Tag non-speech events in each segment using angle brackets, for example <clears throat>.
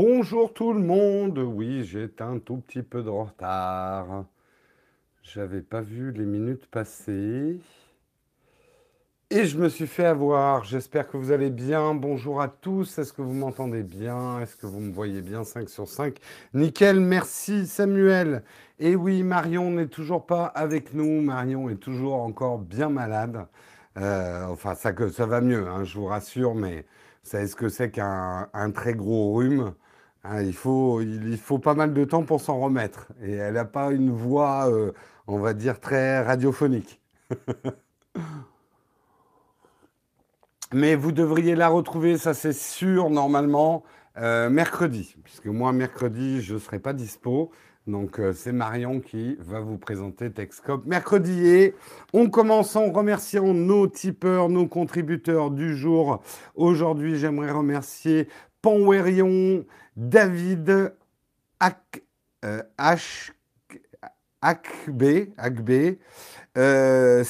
Bonjour tout le monde. Oui, j'ai un tout petit peu de retard. J'avais pas vu les minutes passer. Et je me suis fait avoir. J'espère que vous allez bien. Bonjour à tous. Est-ce que vous m'entendez bien? Est-ce que vous me voyez bien? 5 sur 5 Nickel, merci Samuel. Et oui, Marion n'est toujours pas avec nous. Marion est toujours encore bien malade. Euh, enfin, ça, ça va mieux, hein, je vous rassure, mais vous savez ce que c'est qu'un très gros rhume? Hein, il, faut, faut pas mal de temps pour s'en remettre. Et elle n'a pas une voix, euh, on va dire, très radiophonique. <laughs> Mais vous devriez la retrouver, ça c'est sûr, normalement, euh, mercredi. Puisque moi, mercredi, je ne serai pas dispo. Donc euh, c'est Marion qui va vous présenter Texcop mercredi et on commence en remerciant nos tipeurs, nos contributeurs du jour. Aujourd'hui, j'aimerais remercier Panwerion, David, Ak, euh, H, Akbe, Akbe euh,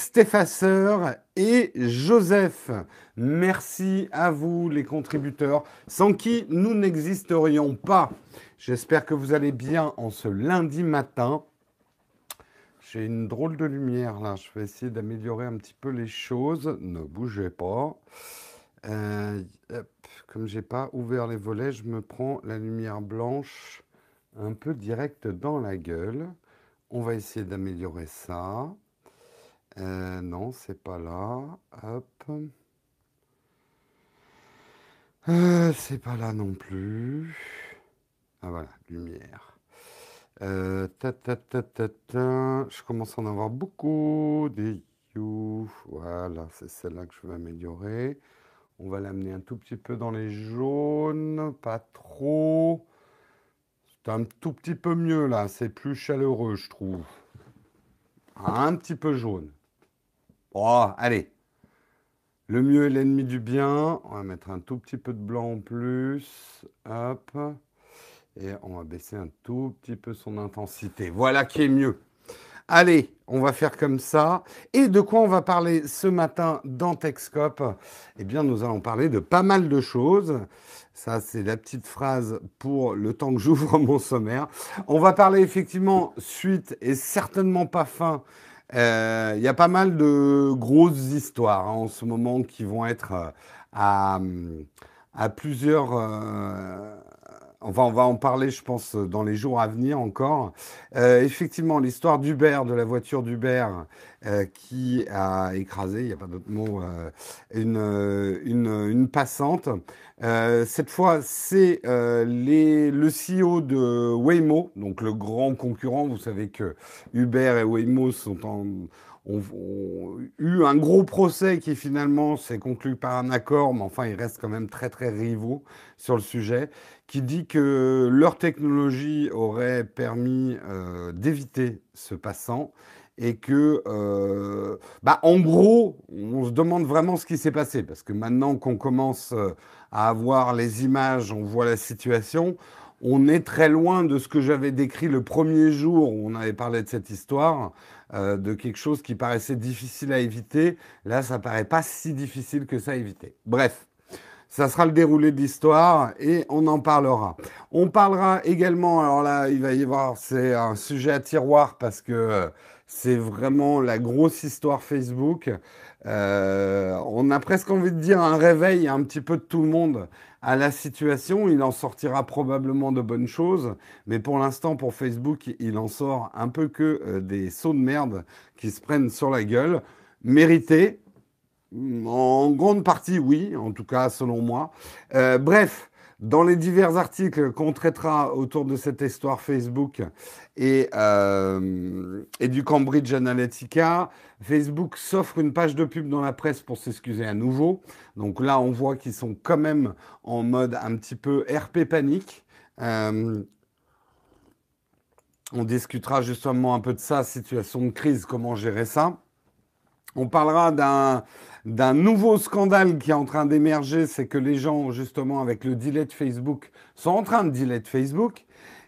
et Joseph. Merci à vous les contributeurs, sans qui nous n'existerions pas. J'espère que vous allez bien en ce lundi matin. J'ai une drôle de lumière là. Je vais essayer d'améliorer un petit peu les choses. Ne bougez pas. Euh, Comme j'ai pas ouvert les volets, je me prends la lumière blanche un peu directe dans la gueule. On va essayer d'améliorer ça. Euh, non, c'est pas là. Hop. Euh, c'est pas là non plus. Ah voilà, lumière. Euh, ta, ta, ta, je commence à en avoir beaucoup. Des you. Voilà, c'est celle-là que je veux améliorer. On va l'amener un tout petit peu dans les jaunes, pas trop. C'est un tout petit peu mieux là, c'est plus chaleureux, je trouve. Un petit peu jaune. Oh, allez. Le mieux est l'ennemi du bien. On va mettre un tout petit peu de blanc en plus. Hop. Et on va baisser un tout petit peu son intensité. Voilà qui est mieux. Allez, on va faire comme ça. Et de quoi on va parler ce matin dans Texcope? Eh bien, nous allons parler de pas mal de choses. Ça, c'est la petite phrase pour le temps que j'ouvre <laughs> mon sommaire. On va parler effectivement suite et certainement pas fin. Euh, il y a pas mal de grosses histoires hein, en ce moment qui vont être euh, à, plusieurs euh, Enfin, on va en parler, je pense, dans les jours à venir encore. Euh, effectivement, l'histoire d'Uber, de la voiture d'Uber, euh, qui a écrasé, il n'y a pas d'autre mot, euh, une, une, une, passante. cette fois, c'est le CEO de Waymo, donc le grand concurrent. Vous savez que Uber et Waymo ont, eu un gros procès qui finalement s'est conclu par un accord, mais enfin ils restent quand même très très rivaux sur le sujet, qui dit que leur technologie aurait permis euh, d'éviter ce passant et que, euh, bah, en gros, on se demande vraiment ce qui s'est passé, parce que maintenant qu'on commence euh, à avoir les images, on voit la situation, on est très loin de ce que j'avais décrit le premier jour où on avait parlé de cette histoire. Euh, de quelque chose qui paraissait difficile à éviter. Là, ça paraît pas si difficile que ça à éviter. Bref, ça sera le déroulé de l'histoire et on en parlera. On parlera également, alors là, il va y avoir, c'est un sujet à tiroir parce que euh, c'est vraiment la grosse histoire Facebook. Euh, on a presque envie de dire un réveil un petit peu de tout le monde à la situation. Il en sortira probablement de bonnes choses, mais pour l'instant, pour Facebook, il en sort un peu que euh, des sauts de merde qui se prennent sur la gueule. Mérité, en grande partie, oui, en tout cas selon moi. Euh, bref, dans les divers articles qu'on traitera autour de cette histoire Facebook et, euh, et du Cambridge Analytica, Facebook s'offre une page de pub dans la presse pour s'excuser à nouveau. Donc là, on voit qu'ils sont quand même en mode un petit peu RP panique. Euh, on discutera justement un peu de ça, situation de crise, comment gérer ça. On parlera d'un d'un nouveau scandale qui est en train d'émerger, c'est que les gens, justement, avec le delay de Facebook, sont en train de delay de Facebook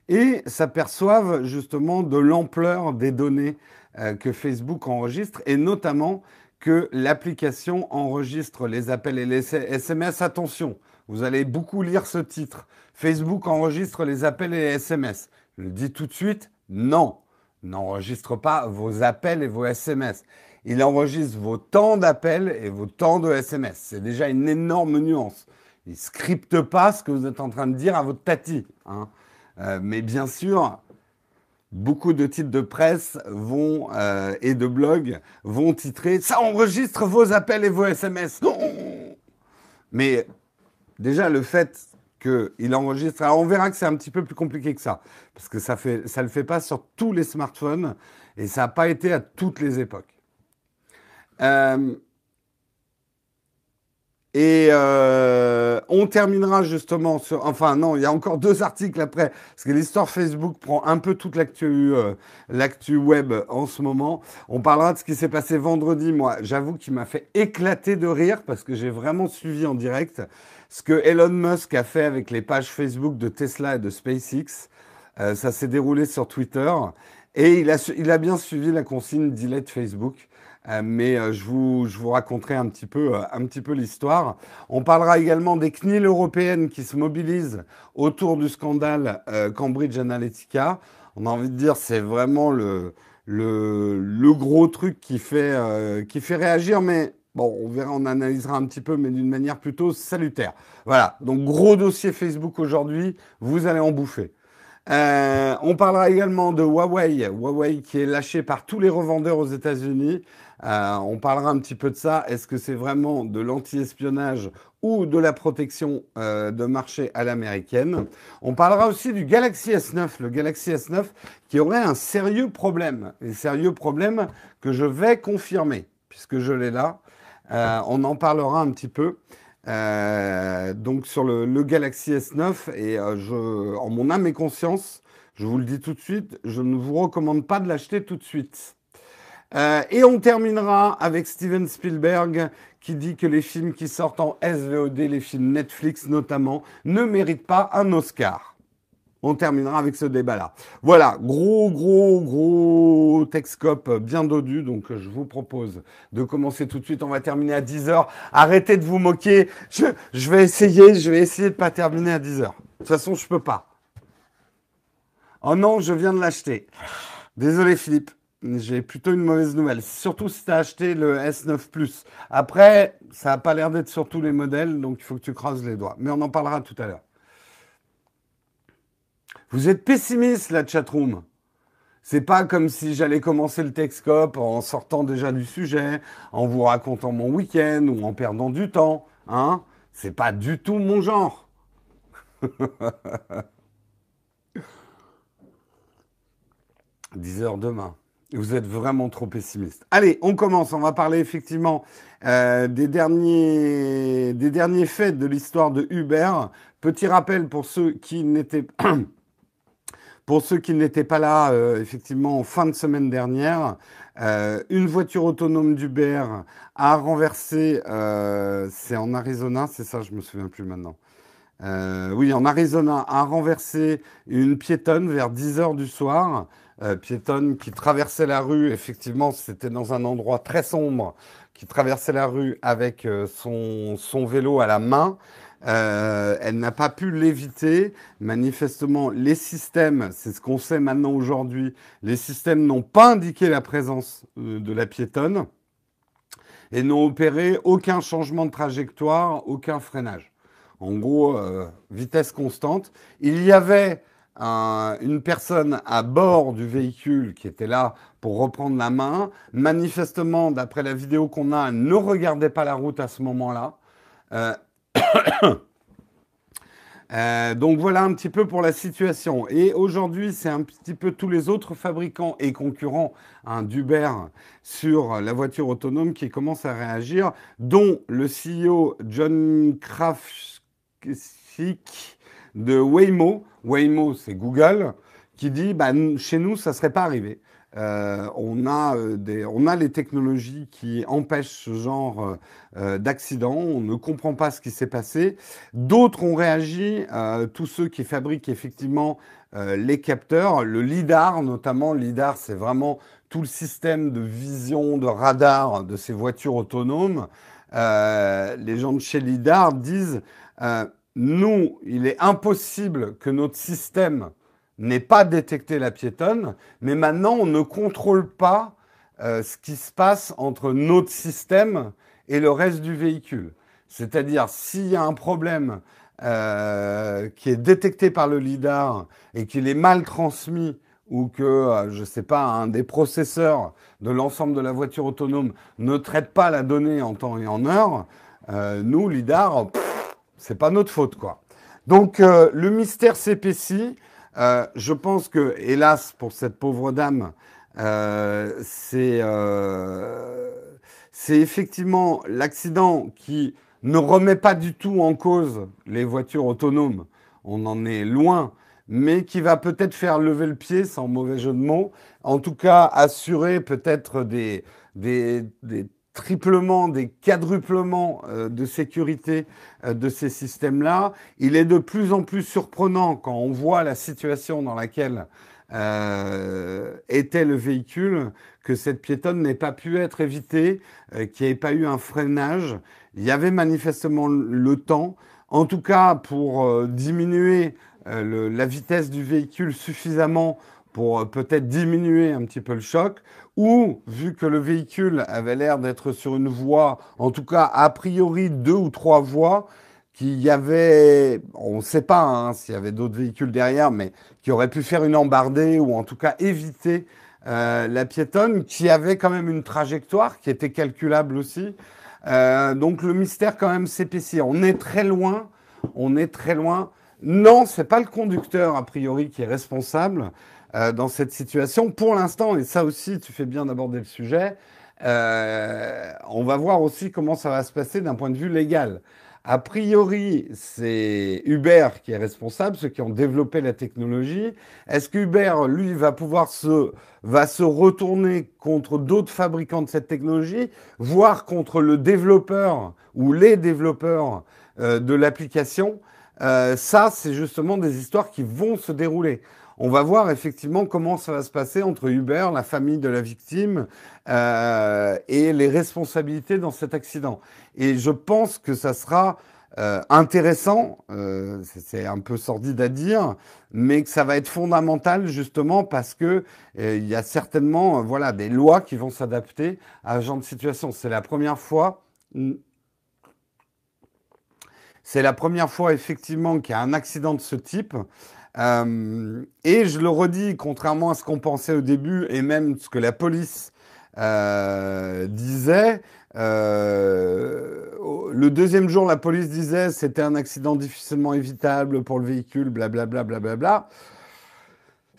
et s'aperçoivent justement de l'ampleur des données euh, que Facebook enregistre et notamment que l'application enregistre les appels et les SMS. Attention, vous allez beaucoup lire ce titre. Facebook enregistre les appels et les SMS. Je le dis tout de suite, non. N'enregistre pas vos appels et vos SMS. Il enregistre vos temps d'appels et vos temps de SMS. C'est déjà une énorme nuance. Il ne scripte pas ce que vous êtes en train de dire à votre tati. Hein. Euh, mais bien sûr, beaucoup de titres de presse vont euh, et de blogs vont titrer ça enregistre vos appels et vos SMS. Mais déjà le fait qu'il enregistre, on verra que c'est un petit peu plus compliqué que ça parce que ça fait ça le fait pas sur tous les smartphones et ça n'a pas été à toutes les époques. Euh, et euh, on terminera justement sur... Enfin non, il y a encore deux articles après, parce que l'histoire Facebook prend un peu toute l'actu euh, l'actu web en ce moment. On parlera de ce qui s'est passé vendredi. Moi, j'avoue qu'il m'a fait éclater de rire, parce que j'ai vraiment suivi en direct ce que Elon Musk a fait avec les pages Facebook de Tesla et de SpaceX. Ça s'est déroulé sur Twitter. Et il a, il a bien suivi la consigne delete Facebook. Euh, mais euh, je, vous, je vous raconterai un petit peu, euh, peu l'histoire. On parlera également des CNIL européennes qui se mobilisent autour du scandale Cambridge Analytica. On a envie de dire c'est vraiment le, le, le, gros truc qui fait, qui fait réagir, mais bon, on verra, on analysera un petit peu, mais d'une manière plutôt salutaire. Voilà, donc gros dossier Facebook aujourd'hui, vous allez en bouffer. On parlera également de Huawei, Huawei qui est lâché par tous les revendeurs aux États-Unis. Euh, on parlera un petit peu de ça. Est-ce que c'est vraiment de l'anti-espionnage ou de la protection euh, de marché à l'américaine? On parlera aussi du Galaxy S9, le Galaxy S9 qui aurait un sérieux problème, un sérieux problème que je vais confirmer puisque je l'ai là. Euh, on en parlera un petit peu. donc sur le, Galaxy S9 et en mon âme et conscience, je vous le dis tout de suite, je ne vous recommande pas de l'acheter tout de suite. Euh, et on terminera avec Steven Spielberg qui dit que les films qui sortent en SVOD, les films Netflix notamment, ne méritent pas un Oscar. On terminera avec ce débat-là. Voilà, gros, gros, gros Texcope bien dodu. Donc, je vous propose de commencer tout de suite. On va terminer à 10h. Arrêtez de vous moquer. Je, vais essayer, je vais essayer de pas terminer à 10h. De toute façon, je peux pas. Oh non, je viens de l'acheter. Désolé, Philippe j'ai plutôt une mauvaise nouvelle. Surtout si tu as acheté le S9 Plus. Après, ça n'a pas l'air d'être sur tous les modèles, donc il faut que tu creuses les doigts. Mais on en parlera tout à l'heure. Vous êtes pessimiste, la chatroom. C'est pas comme si j'allais commencer le Texcope en sortant déjà du sujet, en vous racontant mon week-end ou en perdant du temps. Hein C'est pas du tout mon genre. <laughs> 10 heures demain. Vous êtes vraiment trop pessimiste. Allez, on commence. On va parler effectivement euh, des, derniers, des derniers faits de l'histoire de Uber. Petit rappel pour ceux qui n'étaient <clears throat> pour ceux qui n'étaient pas là, euh, effectivement, en fin de semaine dernière, euh, une voiture autonome d'Uber a renversé, c'est en Arizona, c'est ça, je me souviens plus maintenant. oui, en Arizona, a renversé une piétonne vers 10 heures du soir. Euh, piétonne qui traversait la rue. Effectivement, c'était dans un endroit très sombre, qui traversait la rue avec euh, son, son, vélo à la main. Euh, elle n'a pas pu l'éviter. Manifestement, les systèmes, c'est ce qu'on sait maintenant aujourd'hui, les systèmes n'ont pas indiqué la présence de la piétonne et n'ont opéré aucun changement de trajectoire, aucun freinage. En gros, vitesse constante. Il y avait une personne à bord du véhicule qui était là pour reprendre la main. Manifestement, d'après la vidéo qu'on a, ne regardait pas la route à ce moment-là. Euh, <coughs> euh, donc voilà un petit peu pour la situation. Et aujourd'hui, c'est un petit peu tous les autres fabricants et concurrents hein, d'Uber sur la voiture autonome qui commencent à réagir, dont le CEO John Krafsik de Waymo, Waymo c'est Google, qui dit bah, chez nous, ça ne serait pas arrivé. Euh, on, a euh, des, on a les technologies qui empêchent ce genre euh, d'accident. On ne comprend pas ce qui s'est passé. D'autres ont réagi, tous ceux qui fabriquent effectivement les capteurs, le LIDAR notamment. LIDAR, c'est vraiment tout le système de vision, de radar de ces voitures autonomes. les gens de chez LIDAR disent nous, il est impossible que notre système n'ait pas détecté la piétonne, mais maintenant, on ne contrôle pas euh, ce qui se passe entre notre système et le reste du véhicule. C'est-à-dire, s'il y a un problème euh, qui est détecté par le LIDAR et qu'il est mal transmis ou que, euh, je ne sais pas, un des processeurs de l'ensemble de la voiture autonome ne traite pas la donnée en temps et en heure, nous, LIDAR, c'est pas notre faute, quoi. Donc, le mystère CPC, je pense que, hélas, pour cette pauvre dame, euh, euh, c'est effectivement l'accident qui ne remet pas du tout en cause les voitures autonomes. On en est loin, mais qui va peut-être faire lever le pied, sans mauvais jeu de mots. En tout cas, assurer peut-être des triplements, des quadruplements euh, de sécurité de ces systèmes-là. Il est de plus en plus surprenant quand on voit la situation dans laquelle euh, était le véhicule, que cette piétonne n'ait pas pu être évitée, euh, qu'il n'y ait pas eu un freinage. Il y avait manifestement le temps, en tout cas pour euh, diminuer la vitesse du véhicule suffisamment pour peut-être diminuer un petit peu le choc, ou vu que le véhicule avait l'air d'être sur une voie, en tout cas a priori deux ou trois voies, qu'il y avait, on ne sait pas hein, s'il y avait d'autres véhicules derrière, mais qui auraient pu faire une embardée ou en tout cas éviter euh, la piétonne, qui avait quand même une trajectoire qui était calculable aussi. Euh, donc le mystère quand même s'épaissit. On est très loin, on est très loin. Non, c'est pas le conducteur a priori qui est responsable euh, dans cette situation. Pour l'instant, et ça aussi, tu fais bien d'aborder le sujet. on va voir aussi comment ça va se passer d'un point de vue légal. A priori, c'est Uber qui est responsable, ceux qui ont développé la technologie. Est-ce qu'Uber, lui, va pouvoir se, va se retourner contre d'autres fabricants de cette technologie, voire contre le développeur ou les développeurs euh, de l'application? Euh, Ça, c'est justement des histoires qui vont se dérouler. On va voir effectivement comment ça va se passer entre Uber, la famille de la victime euh, et les responsabilités dans cet accident. Et je pense que ça sera euh, intéressant, euh, c'est un peu sordide à dire, mais que ça va être fondamental justement parce que il y a certainement voilà des lois qui vont s'adapter à ce genre de situation. C'est la première fois. C'est la première fois effectivement qu'il y a un accident de ce type. Euh, et je le redis, contrairement à ce qu'on pensait au début, et même ce que la police euh, disait, euh, le deuxième jour, la police disait c'était un accident difficilement évitable pour le véhicule, blablabla, blablabla. Bla, bla, bla.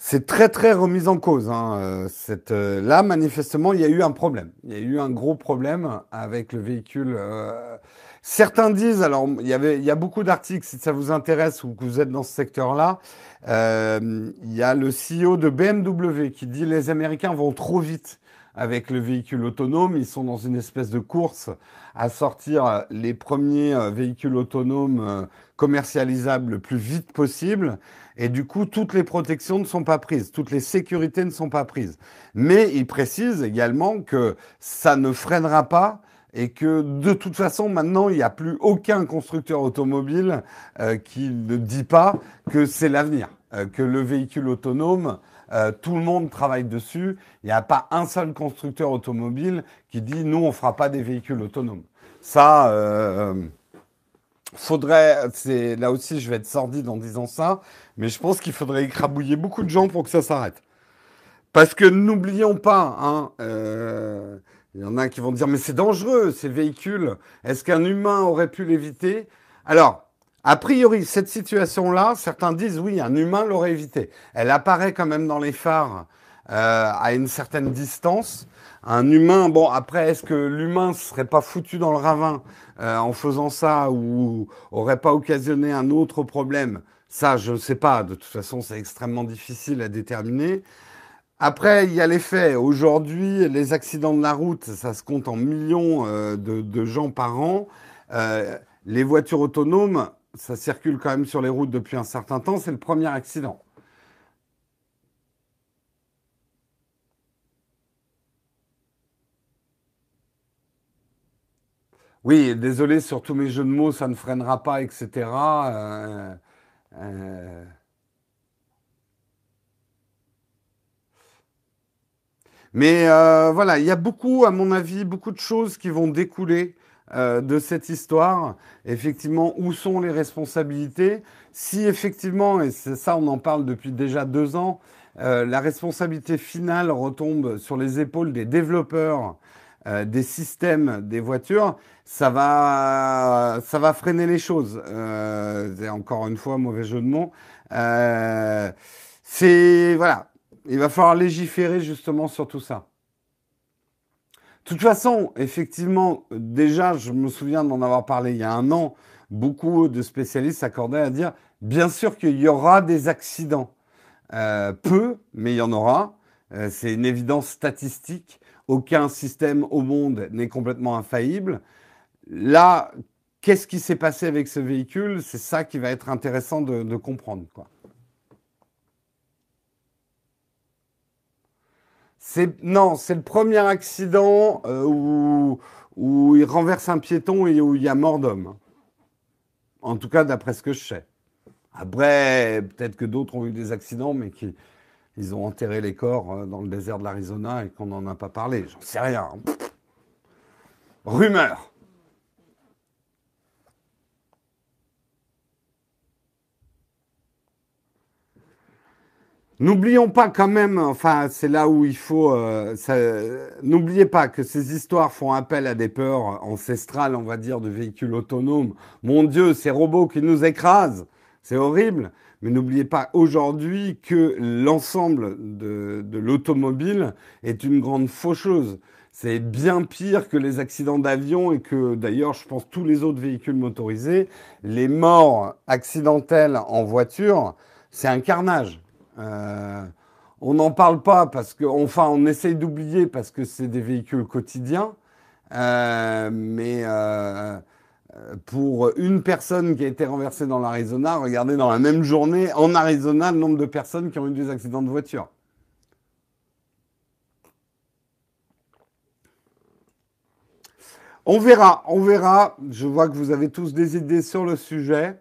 C'est très très remis en cause. Hein. Là, manifestement, il y a eu un problème. Il y a eu un gros problème avec le véhicule. Certains disent, alors il y, avait, il y a beaucoup d'articles, si ça vous intéresse ou que vous êtes dans ce secteur-là, euh, il y a le CEO de BMW qui dit les Américains vont trop vite avec le véhicule autonome, ils sont dans une espèce de course à sortir les premiers euh, véhicules autonomes euh, commercialisables le plus vite possible. Et du coup, toutes les protections ne sont pas prises, toutes les sécurités ne sont pas prises. Mais il précise également que ça ne freinera pas et que de toute façon maintenant il n'y a plus aucun constructeur automobile euh, qui ne dit pas que c'est l'avenir, euh, que le véhicule autonome, euh, tout le monde travaille dessus. Il n'y a pas un seul constructeur automobile qui dit nous on fera pas des véhicules autonomes. Ça, faudrait, c'est là aussi je vais être sordide en disant ça, mais je pense qu'il faudrait écrabouiller beaucoup de gens pour que ça s'arrête. Parce que n'oublions pas, hein, il y en a qui vont dire, mais c'est dangereux, ces véhicules. Est-ce qu'un humain aurait pu l'éviter? Alors, a priori, cette situation-là, certains disent, oui, un humain l'aurait évité. Elle apparaît quand même dans les phares euh, à une certaine distance. Un humain, bon, après, est-ce que l'humain serait pas foutu dans le ravin euh, en faisant ça ou aurait pas occasionné un autre problème? Ça, je ne sais pas. De toute façon, c'est extrêmement difficile à déterminer. Après, il y a les faits. Aujourd'hui, les accidents de la route, ça se compte en millions euh, de, gens par an. Euh, les voitures autonomes, ça circule quand même sur les routes depuis un certain temps. C'est le premier accident. Oui, désolé sur tous mes jeux de mots, ça ne freinera pas, etc. Mais euh, voilà, il y a beaucoup, à mon avis, beaucoup de choses qui vont découler de cette histoire. Effectivement, où sont les responsabilités? Si effectivement, et c'est ça, on en parle depuis déjà deux ans, la responsabilité finale retombe sur les épaules des développeurs euh, des systèmes des voitures, ça va, ça va freiner les choses. Euh, encore une fois mauvais jeu de mots. Euh, c'est voilà, il va falloir légiférer justement sur tout ça. De toute façon, effectivement, déjà, je me souviens d'en avoir parlé il y a un an. Beaucoup de spécialistes s'accordaient à dire, bien sûr qu'il y aura des accidents. peu, mais il y en aura. c'est une évidence statistique aucun système au monde n'est complètement infaillible. Là, qu'est-ce qui s'est passé avec ce véhicule? C'est ça qui va être intéressant de, comprendre. Quoi. Non, c'est le premier accident euh, où, où, il renverse un piéton et où il y a mort d'homme. En tout cas, d'après ce que je sais. Après, peut-être que d'autres ont eu des accidents, mais qui, ils ont enterré les corps euh, dans le désert de l'Arizona et qu'on n'en a pas parlé. J'en sais rien. Rumeur. N'oublions pas quand même, enfin c'est là où il faut, euh, n'oubliez pas que ces histoires font appel à des peurs ancestrales, on va dire, de véhicules autonomes. Mon Dieu, ces robots qui nous écrasent, c'est horrible. Mais n'oubliez pas aujourd'hui que l'ensemble de, l'automobile est une grande faucheuse. C'est bien pire que les accidents d'avion et que d'ailleurs, je pense, tous les autres véhicules motorisés. Les morts accidentelles en voiture, c'est un carnage. Euh, on n'en parle pas parce que, enfin, on essaye d'oublier parce que c'est des véhicules quotidiens. Euh, mais euh, pour une personne qui a été renversée dans l'Arizona, regardez dans la même journée en Arizona le nombre de personnes qui ont eu des accidents de voiture. On verra, on verra. Je vois que vous avez tous des idées sur le sujet.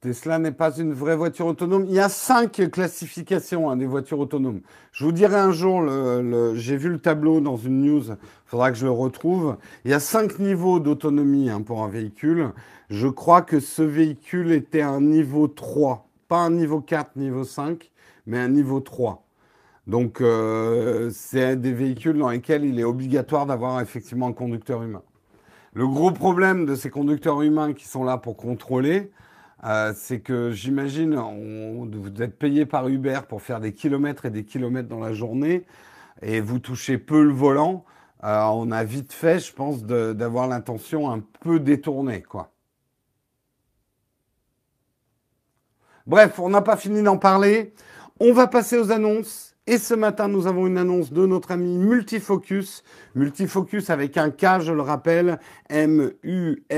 Tesla n'est pas une vraie voiture autonome. Il y a cinq classifications hein, des voitures autonomes. Je vous dirai un jour, j'ai vu le tableau dans une news, il faudra que je le retrouve. Il y a cinq niveaux d'autonomie hein, pour un véhicule. Je crois que ce véhicule était un niveau 3, pas un niveau 4, niveau 5, mais un niveau 3. Donc euh, c'est des véhicules dans lesquels il est obligatoire d'avoir effectivement un conducteur humain. Le gros problème de ces conducteurs humains qui sont là pour contrôler, euh, c'est que j'imagine, vous êtes payé par Uber pour faire des kilomètres et des kilomètres dans la journée, et vous touchez peu le volant. Euh, on a vite fait, je pense, d'avoir l'intention un peu détournée, quoi. Bref, on n'a pas fini d'en parler. On va passer aux annonces. Et ce matin, nous avons une annonce de notre ami Multifocus. Multifocus avec un K, je le rappelle, M-U-L-T-I-F-O-K-U-S,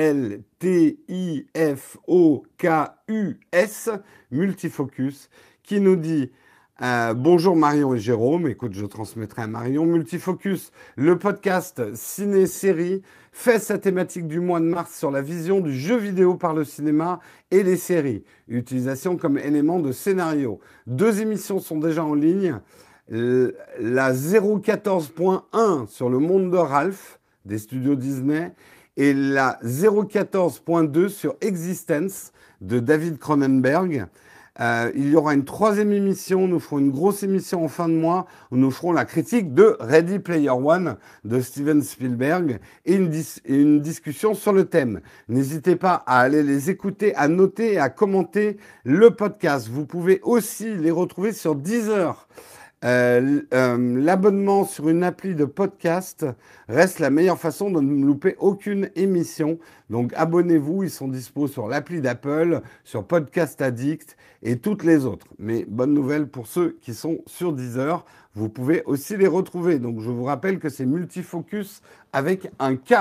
Multifocus, qui nous dit euh, bonjour Marion et Jérôme. Écoute, je transmettrai à Marion. Multifocus, le podcast ciné-série, fait sa thématique du mois de mars sur la vision du jeu vidéo par le cinéma et les séries. Utilisation comme élément de scénario. Deux émissions sont déjà en ligne. La 014.1 sur le monde de Ralph des studios Disney et la 014.2 sur Existence de David Cronenberg. Euh, il y aura une troisième émission, nous ferons une grosse émission en fin de mois où nous ferons la critique de Ready Player One de Steven Spielberg et une, discussion sur le thème. N'hésitez pas à aller les écouter, à noter et à commenter le podcast. Vous pouvez aussi les retrouver sur Deezer. Euh, euh, l'abonnement sur une appli de podcast reste la meilleure façon de ne louper aucune émission. Donc abonnez-vous, ils sont dispo sur l'appli d'Apple, sur Podcast Addict et toutes les autres. Mais bonne nouvelle pour ceux qui sont sur Deezer, vous pouvez aussi les retrouver. Donc je vous rappelle que c'est multifocus avec un K.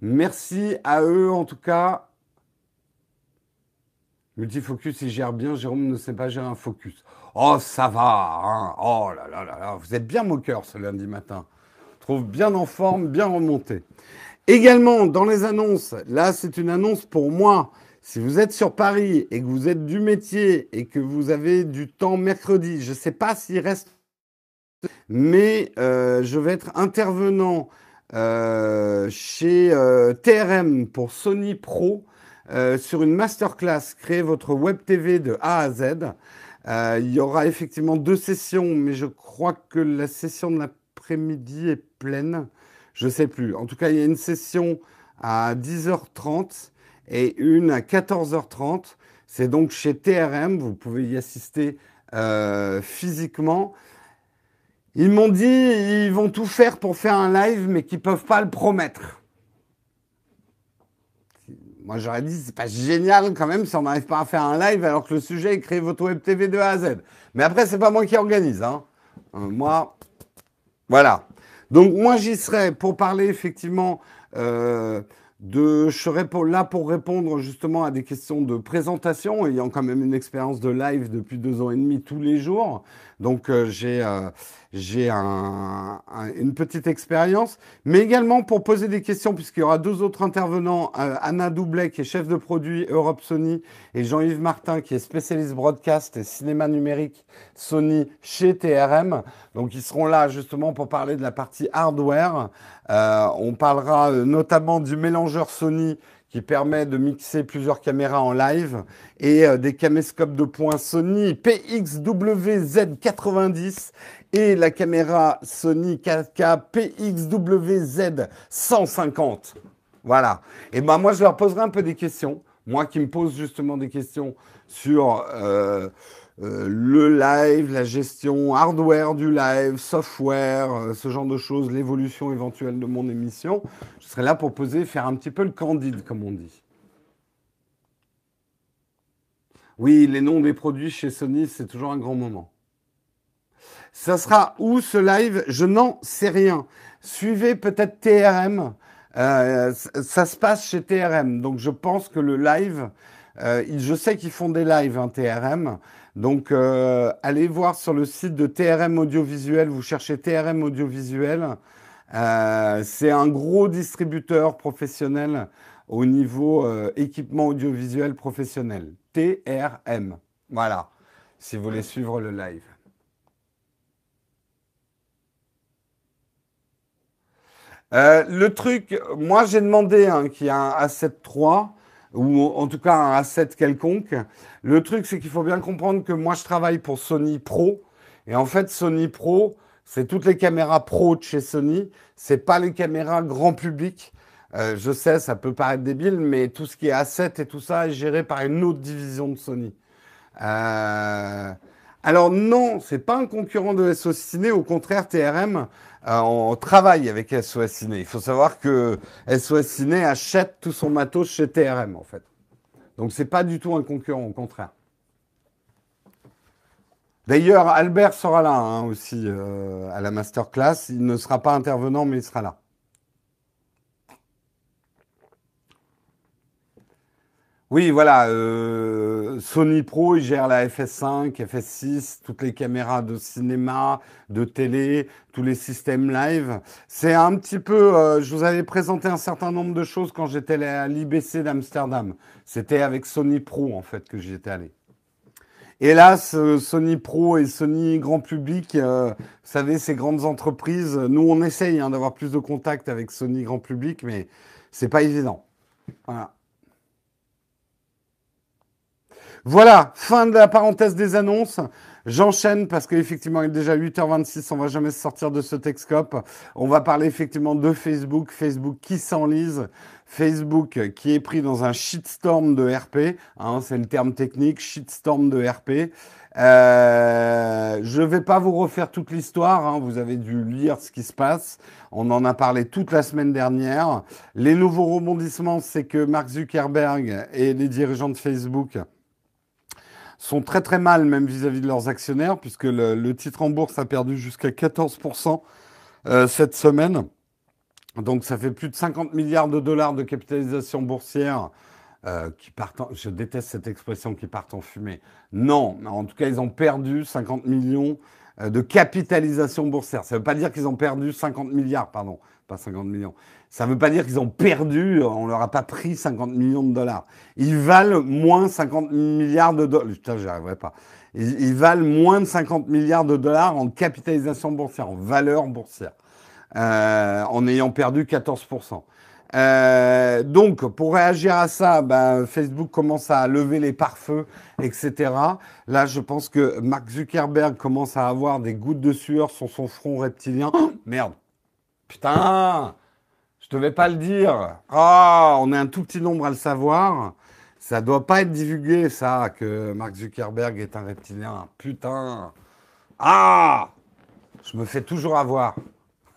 Merci à eux en tout cas. Multifocus, il gère bien. Jérôme ne sait pas gérer un focus. Oh, ça va. Hein. oh là là là là. Vous êtes bien moqueur ce lundi matin. trouve bien en forme, bien remonté. Également, dans les annonces, là, c'est une annonce pour moi. Si vous êtes sur Paris et que vous êtes du métier et que vous avez du temps mercredi, je ne sais pas s'il reste, mais euh, je vais être intervenant euh, chez euh, TRM pour Sony Pro sur une masterclass Créer votre web TV de A à Z. il y aura effectivement deux sessions, mais je crois que la session de l'après-midi est pleine. Je ne sais plus. En tout cas, il y a une session à 10h30 et une à 14h30. C'est donc chez TRM, vous pouvez y assister euh, physiquement. Ils m'ont dit ils vont tout faire pour faire un live, mais qu'ils ne peuvent pas le promettre. Moi, j'aurais dit, c'est pas génial quand même si on n'arrive pas à faire un live alors que le sujet est créer votre web TV de A à Z. Mais après, c'est pas moi qui organise. Hein. Euh, moi, voilà. Donc, moi, j'y serai pour parler effectivement euh, de, je serai là pour répondre justement à des questions de présentation, ayant quand même une expérience de live depuis deux ans et demi tous les jours. Donc euh, j'ai euh, j'ai un, une petite expérience, mais également pour poser des questions, puisqu'il y aura deux autres intervenants, euh, Anna Doublet, qui est chef de produit Europe Sony, et Jean-Yves Martin, qui est spécialiste broadcast et cinéma numérique Sony chez TRM. Donc ils seront là justement pour parler de la partie hardware. Euh, on parlera euh, notamment du mélangeur Sony qui permet de mixer plusieurs caméras en live et euh, des caméscopes de points Sony PXWZ90 et la caméra Sony 4K PXWZ 150. Voilà. Et ben moi, je leur poserai un peu des questions. Moi qui me pose justement des questions sur euh, euh, le live, la gestion hardware du live, software, euh, ce genre de choses, l'évolution éventuelle de mon émission. Je serai là pour poser, faire un petit peu le candide, comme on dit. Oui, les noms des produits chez Sony, c'est toujours un grand moment. Ça sera où ce live? Je n'en sais rien. Suivez peut-être TRM. Euh, ça se passe chez TRM. Donc je pense que le live, je sais qu'ils font des lives, hein, TRM. Donc euh, allez voir sur le site de TRM Audiovisuel. Vous cherchez TRM Audiovisuel. C'est un gros distributeur professionnel au niveau équipement audiovisuel professionnel. TRM. Voilà. Si vous voulez suivre le live. Euh, le truc, moi j'ai demandé hein, qu'il y ait un A7 III, ou en tout cas un A7 quelconque. Le truc, c'est qu'il faut bien comprendre que moi je travaille pour Sony Pro. Et en fait, Sony Pro, c'est toutes les caméras pro de chez Sony. C'est pas les caméras grand public. Euh, je sais, ça peut paraître débile, mais tout ce qui est A7 et tout ça est géré par une autre division de Sony. Euh, alors non, c'est pas un concurrent de SOS Ciné. Au contraire, TRM on travaille avec SOS. Il faut savoir que SOS achète tout son matos chez TRM, en fait. Donc, c'est pas du tout un concurrent, au contraire. D'ailleurs, Albert sera là hein, aussi euh, à la masterclass. Il ne sera pas intervenant, mais il sera là. Oui, voilà. Euh, Sony Pro, il gère la FS5, FS6, toutes les caméras de cinéma, de télé, tous les systèmes live. C'est un petit peu. Euh, je vous avais présenté un certain nombre de choses quand j'étais à l'IBC d'Amsterdam. C'était avec Sony Pro, en fait, que j'y étais allé. Hélas, Sony Pro et Sony grand public, euh, vous savez, ces grandes entreprises, nous on essaye hein, d'avoir plus de contact avec Sony grand public, mais c'est pas évident. Voilà. Voilà, fin de la parenthèse des annonces. J'enchaîne parce qu'effectivement, il est déjà 8h26, on va jamais sortir de ce Texcope. On va parler effectivement de Facebook, Facebook qui s'enlise, Facebook qui est pris dans un shitstorm de RP, hein, c'est le terme technique, shitstorm de RP. Euh, je ne vais pas vous refaire toute l'histoire, hein, vous avez dû lire ce qui se passe. On en a parlé toute la semaine dernière. Les nouveaux rebondissements, c'est que Mark Zuckerberg et les dirigeants de Facebook sont très très mal même vis-à-vis de leurs actionnaires, puisque le, titre en bourse a perdu jusqu'à 14% euh, cette semaine. Donc ça fait plus de 50 milliards de dollars de capitalisation boursière euh, qui partent, je déteste cette expression, qui partent en fumée. Non, en tout cas ils ont perdu 50 millions de capitalisation boursière. Ça ne veut pas dire qu'ils ont perdu 50 milliards, pardon, pas 50 millions. Ça ne veut pas dire qu'ils ont perdu, on leur a pas pris 50 millions de dollars. Ils valent moins 50 milliards de dollars. Putain, j'y arriverai pas. Ils, valent moins de 50 milliards de dollars en capitalisation boursière, en valeur boursière, euh, en ayant perdu 14%. Euh, donc, pour réagir à ça, ben, Facebook commence à lever les pare-feux, etc. Là, je pense que Mark Zuckerberg commence à avoir des gouttes de sueur sur son front reptilien. <gasps> merde. Putain je devais pas le dire. Ah, on est un tout petit nombre à le savoir. Ça doit pas être divulgué, ça, que Mark Zuckerberg est un reptilien. Putain. Ah Je me fais toujours avoir.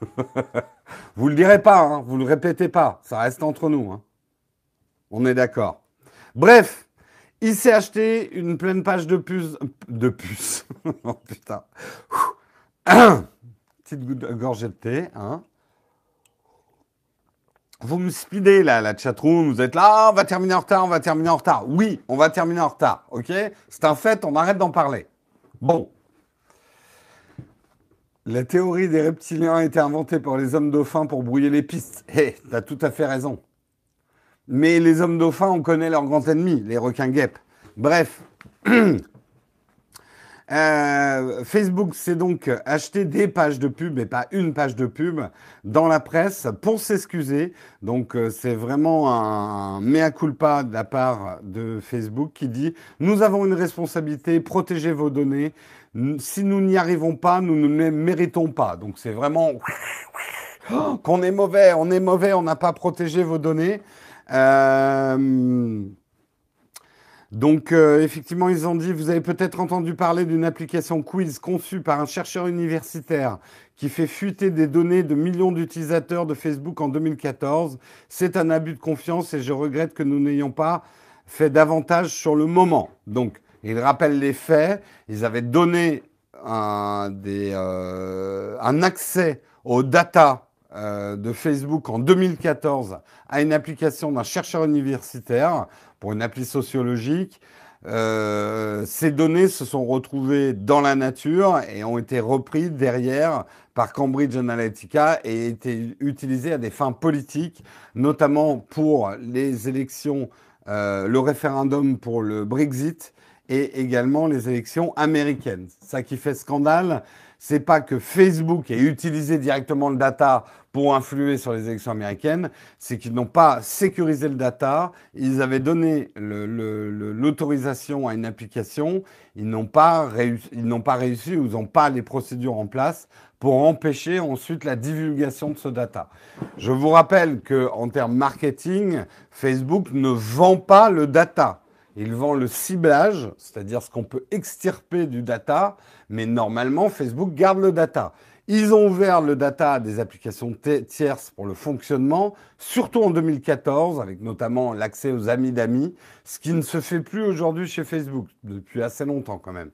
<laughs> vous le direz pas, hein, vous le répétez pas. Ça reste entre nous. Hein. On est d'accord. Bref, il s'est acheté une pleine page de puces. De puces. <laughs> oh putain. <coughs> Petite gorgée de thé. Hein. Vous me speedez là, la chatroom, vous êtes là, ah, on va terminer en retard, on va terminer en retard. Oui, on va terminer en retard, ok? C'est un fait, on arrête d'en parler. Bon. La théorie des reptiliens a été inventée par les hommes dauphins pour brouiller les pistes. Hé, hey, t'as tout à fait raison. Mais les hommes dauphins, on connaît leur grand ennemi, les requins guêpes. Bref. <clears throat> Euh, Facebook s'est donc acheté des pages de pub et pas une page de pub dans la presse pour s'excuser. Donc euh, c'est vraiment un mea culpa de la part de Facebook qui dit nous avons une responsabilité, protégez vos données. Si nous n'y arrivons pas, nous ne les méritons pas. Donc c'est vraiment <gasps> qu'on est mauvais, on est mauvais, on n'a pas protégé vos données. Euh, donc euh, effectivement, ils ont dit, vous avez peut-être entendu parler d'une application quiz conçue par un chercheur universitaire qui fait fuiter des données de millions d'utilisateurs de Facebook en 2014. C'est un abus de confiance et je regrette que nous n'ayons pas fait davantage sur le moment. Donc, il rappelle les faits. Ils avaient donné un, euh, accès aux data euh, de Facebook en 2014 à une application d'un chercheur universitaire pour une appli sociologique. Euh, ces données se sont retrouvées dans la nature et ont été reprises derrière par Cambridge Analytica et été utilisées à des fins politiques, notamment pour les élections, le référendum pour le Brexit et également les élections américaines. Ça qui fait scandale, c'est pas que Facebook ait utilisé directement le data pour influer sur les élections américaines, c'est qu'ils n'ont pas sécurisé le data, ils avaient donné l'autorisation à une application, ils n'ont pas, réussi, ils n'ont pas réussi ou ils n'ont pas les procédures en place pour empêcher ensuite la divulgation de ce data. Je vous rappelle que en termes marketing, Facebook ne vend pas le data. Il vend le ciblage, c'est-à-dire ce qu'on peut extirper du data, mais normalement, Facebook garde le data. Ils ont ouvert le data à des applications tierces pour le fonctionnement, surtout en 2014, avec notamment l'accès aux amis d'amis, ce qui ne se fait plus aujourd'hui chez Facebook, depuis assez longtemps quand même.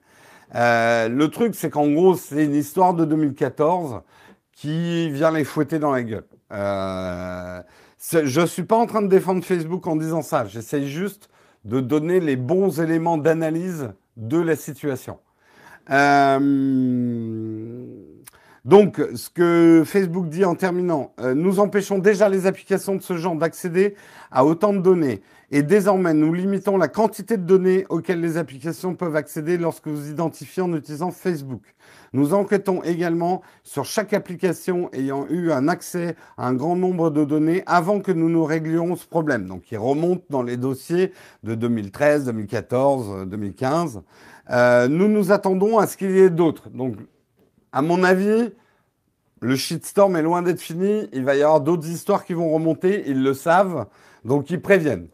Euh, le truc, c'est qu'en gros, c'est une histoire de 2014 qui vient les fouetter dans la gueule. Euh, je ne suis pas en train de défendre Facebook en disant ça, j'essaye juste de donner les bons éléments d'analyse de la situation. Euh, donc, ce que Facebook dit en terminant, euh, nous empêchons déjà les applications de ce genre d'accéder à autant de données. Et désormais, nous limitons la quantité de données auxquelles les applications peuvent accéder lorsque vous identifiez en utilisant Facebook. Nous enquêtons également sur chaque application ayant eu un accès à un grand nombre de données avant que nous nous réglions ce problème. Donc, il remonte dans les dossiers de 2013, 2014, 2015. nous nous attendons à ce qu'il y ait d'autres. Donc, à mon avis, le shitstorm est loin d'être fini. Il va y avoir d'autres histoires qui vont remonter. Ils le savent. Donc, ils préviennent.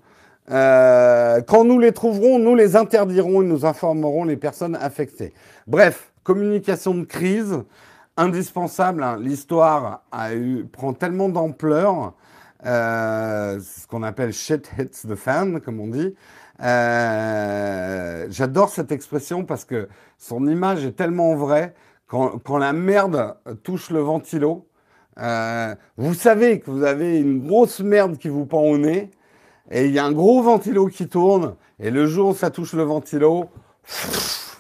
Euh, quand nous les trouverons, nous les interdirons et nous informerons les personnes affectées. Bref, communication de crise, indispensable. Hein. L'histoire prend tellement d'ampleur. Euh, ce qu'on appelle shit hits the fan, comme on dit. Euh, j'adore cette expression parce que son image est tellement vraie. Quand, quand la merde touche le ventilo, euh, vous savez que vous avez une grosse merde qui vous pend au nez, et il y a un gros ventilo qui tourne, et le jour où ça touche le ventilo,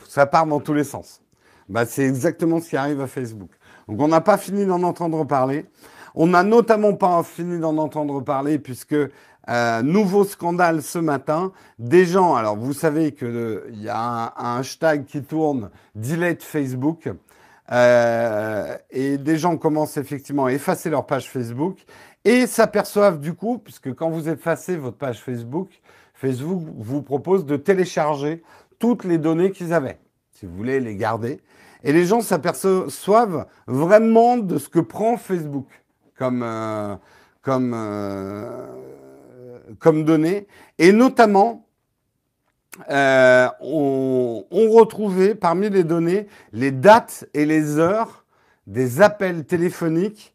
ça part dans tous les sens. Bah, c'est exactement ce qui arrive à Facebook. Donc on n'a pas fini d'en entendre parler. On n'a notamment pas fini d'en entendre parler puisque euh, nouveau scandale ce matin. Des gens, alors vous savez qu'il euh, y a un, hashtag qui tourne, delete Facebook. Euh, et des gens commencent effectivement à effacer leur page Facebook et s'aperçoivent du coup, puisque quand vous effacez votre page Facebook, Facebook vous propose de télécharger toutes les données qu'ils avaient, si vous voulez les garder. Et les gens s'aperçoivent vraiment de ce que prend Facebook comme, euh, comme, euh, comme données. Et notamment, euh, on, on, retrouvait parmi les données les dates et les heures des appels téléphoniques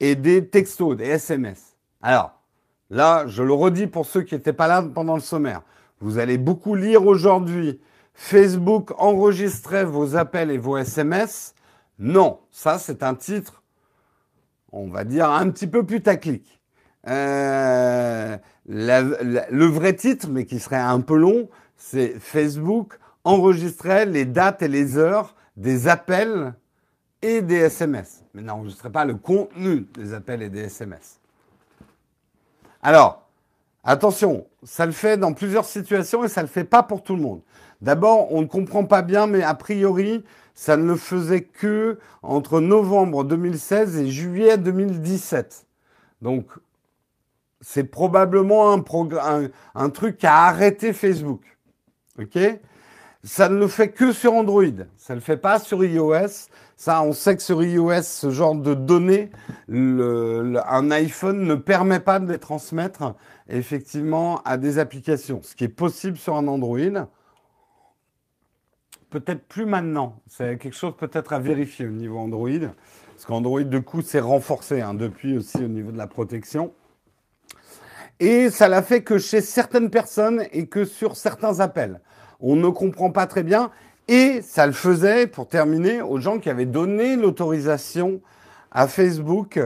et des textos, des SMS. Alors, là, je le redis pour ceux qui n'étaient pas là pendant le sommaire. Vous allez beaucoup lire aujourd'hui Facebook enregistrait vos appels et vos SMS. Non, ça c'est un titre, on va dire, un petit peu putaclic. Euh, le vrai titre, mais qui serait un peu long, c'est Facebook enregistrait les dates et les heures des appels et des SMS. Mais n'enregistrait pas le contenu des appels et des SMS. Alors, attention, ça le fait dans plusieurs situations et ça ne le fait pas pour tout le monde. D'abord, on ne comprend pas bien, mais a priori, ça ne le faisait que entre novembre 2016 et juillet 2017. Donc, c'est probablement un, un, truc qui a arrêté Facebook. OK? Ça ne le fait que sur Android. Ça ne le fait pas sur iOS. Ça, on sait que sur iOS, ce genre de données, un iPhone ne permet pas de les transmettre effectivement à des applications. Ce qui est possible sur un Android peut-être plus maintenant. C'est quelque chose peut-être à vérifier au niveau Android. Parce qu'Android, de coup, s'est renforcé hein, depuis aussi au niveau de la protection. Et ça l'a fait que chez certaines personnes et que sur certains appels. On ne comprend pas très bien. Et ça le faisait, pour terminer, aux gens qui avaient donné l'autorisation à Facebook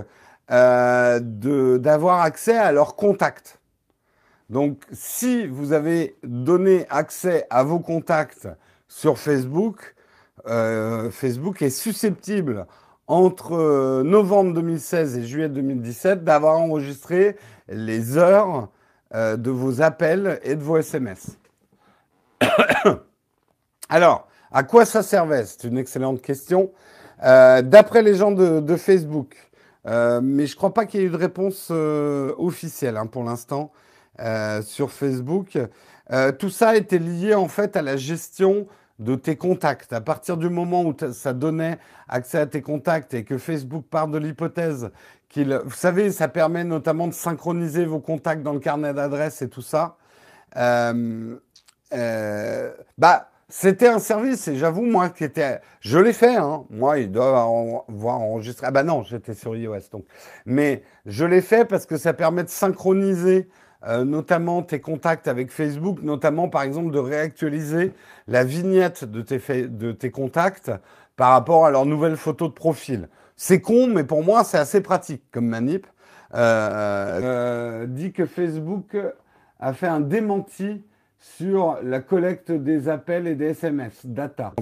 euh, d'avoir accès à leurs contacts. Donc, si vous avez donné accès à vos contacts sur Facebook, euh, Facebook est susceptible entre euh, novembre 2016 et juillet 2017 d'avoir enregistré les heures euh, de vos appels et de vos SMS. <coughs> Alors, à quoi ça servait? C'est une excellente question. D'après les gens de, Facebook, mais je ne crois pas qu'il y ait eu de réponse officielle hein, pour l'instant sur Facebook. tout ça était lié en fait à la gestion de tes contacts. À partir du moment où ça donnait accès à tes contacts et que Facebook part de l'hypothèse qu'il... Vous savez, ça permet notamment de synchroniser vos contacts dans le carnet d'adresses et tout ça. Euh, euh, bah, c'était un service et j'avoue, moi, qui était... Je l'ai fait, hein. Moi, ils doivent voir enregistrer... Ah bah non, j'étais sur iOS, donc. Mais je l'ai fait parce que ça permet de synchroniser euh, notamment tes contacts avec Facebook, notamment par exemple de réactualiser la vignette de tes, contacts par rapport à leurs nouvelles photos de profil. C'est con, mais pour moi, c'est assez pratique comme manip. Euh, euh, dit que Facebook a fait un démenti sur la collecte des appels et des SMS, data.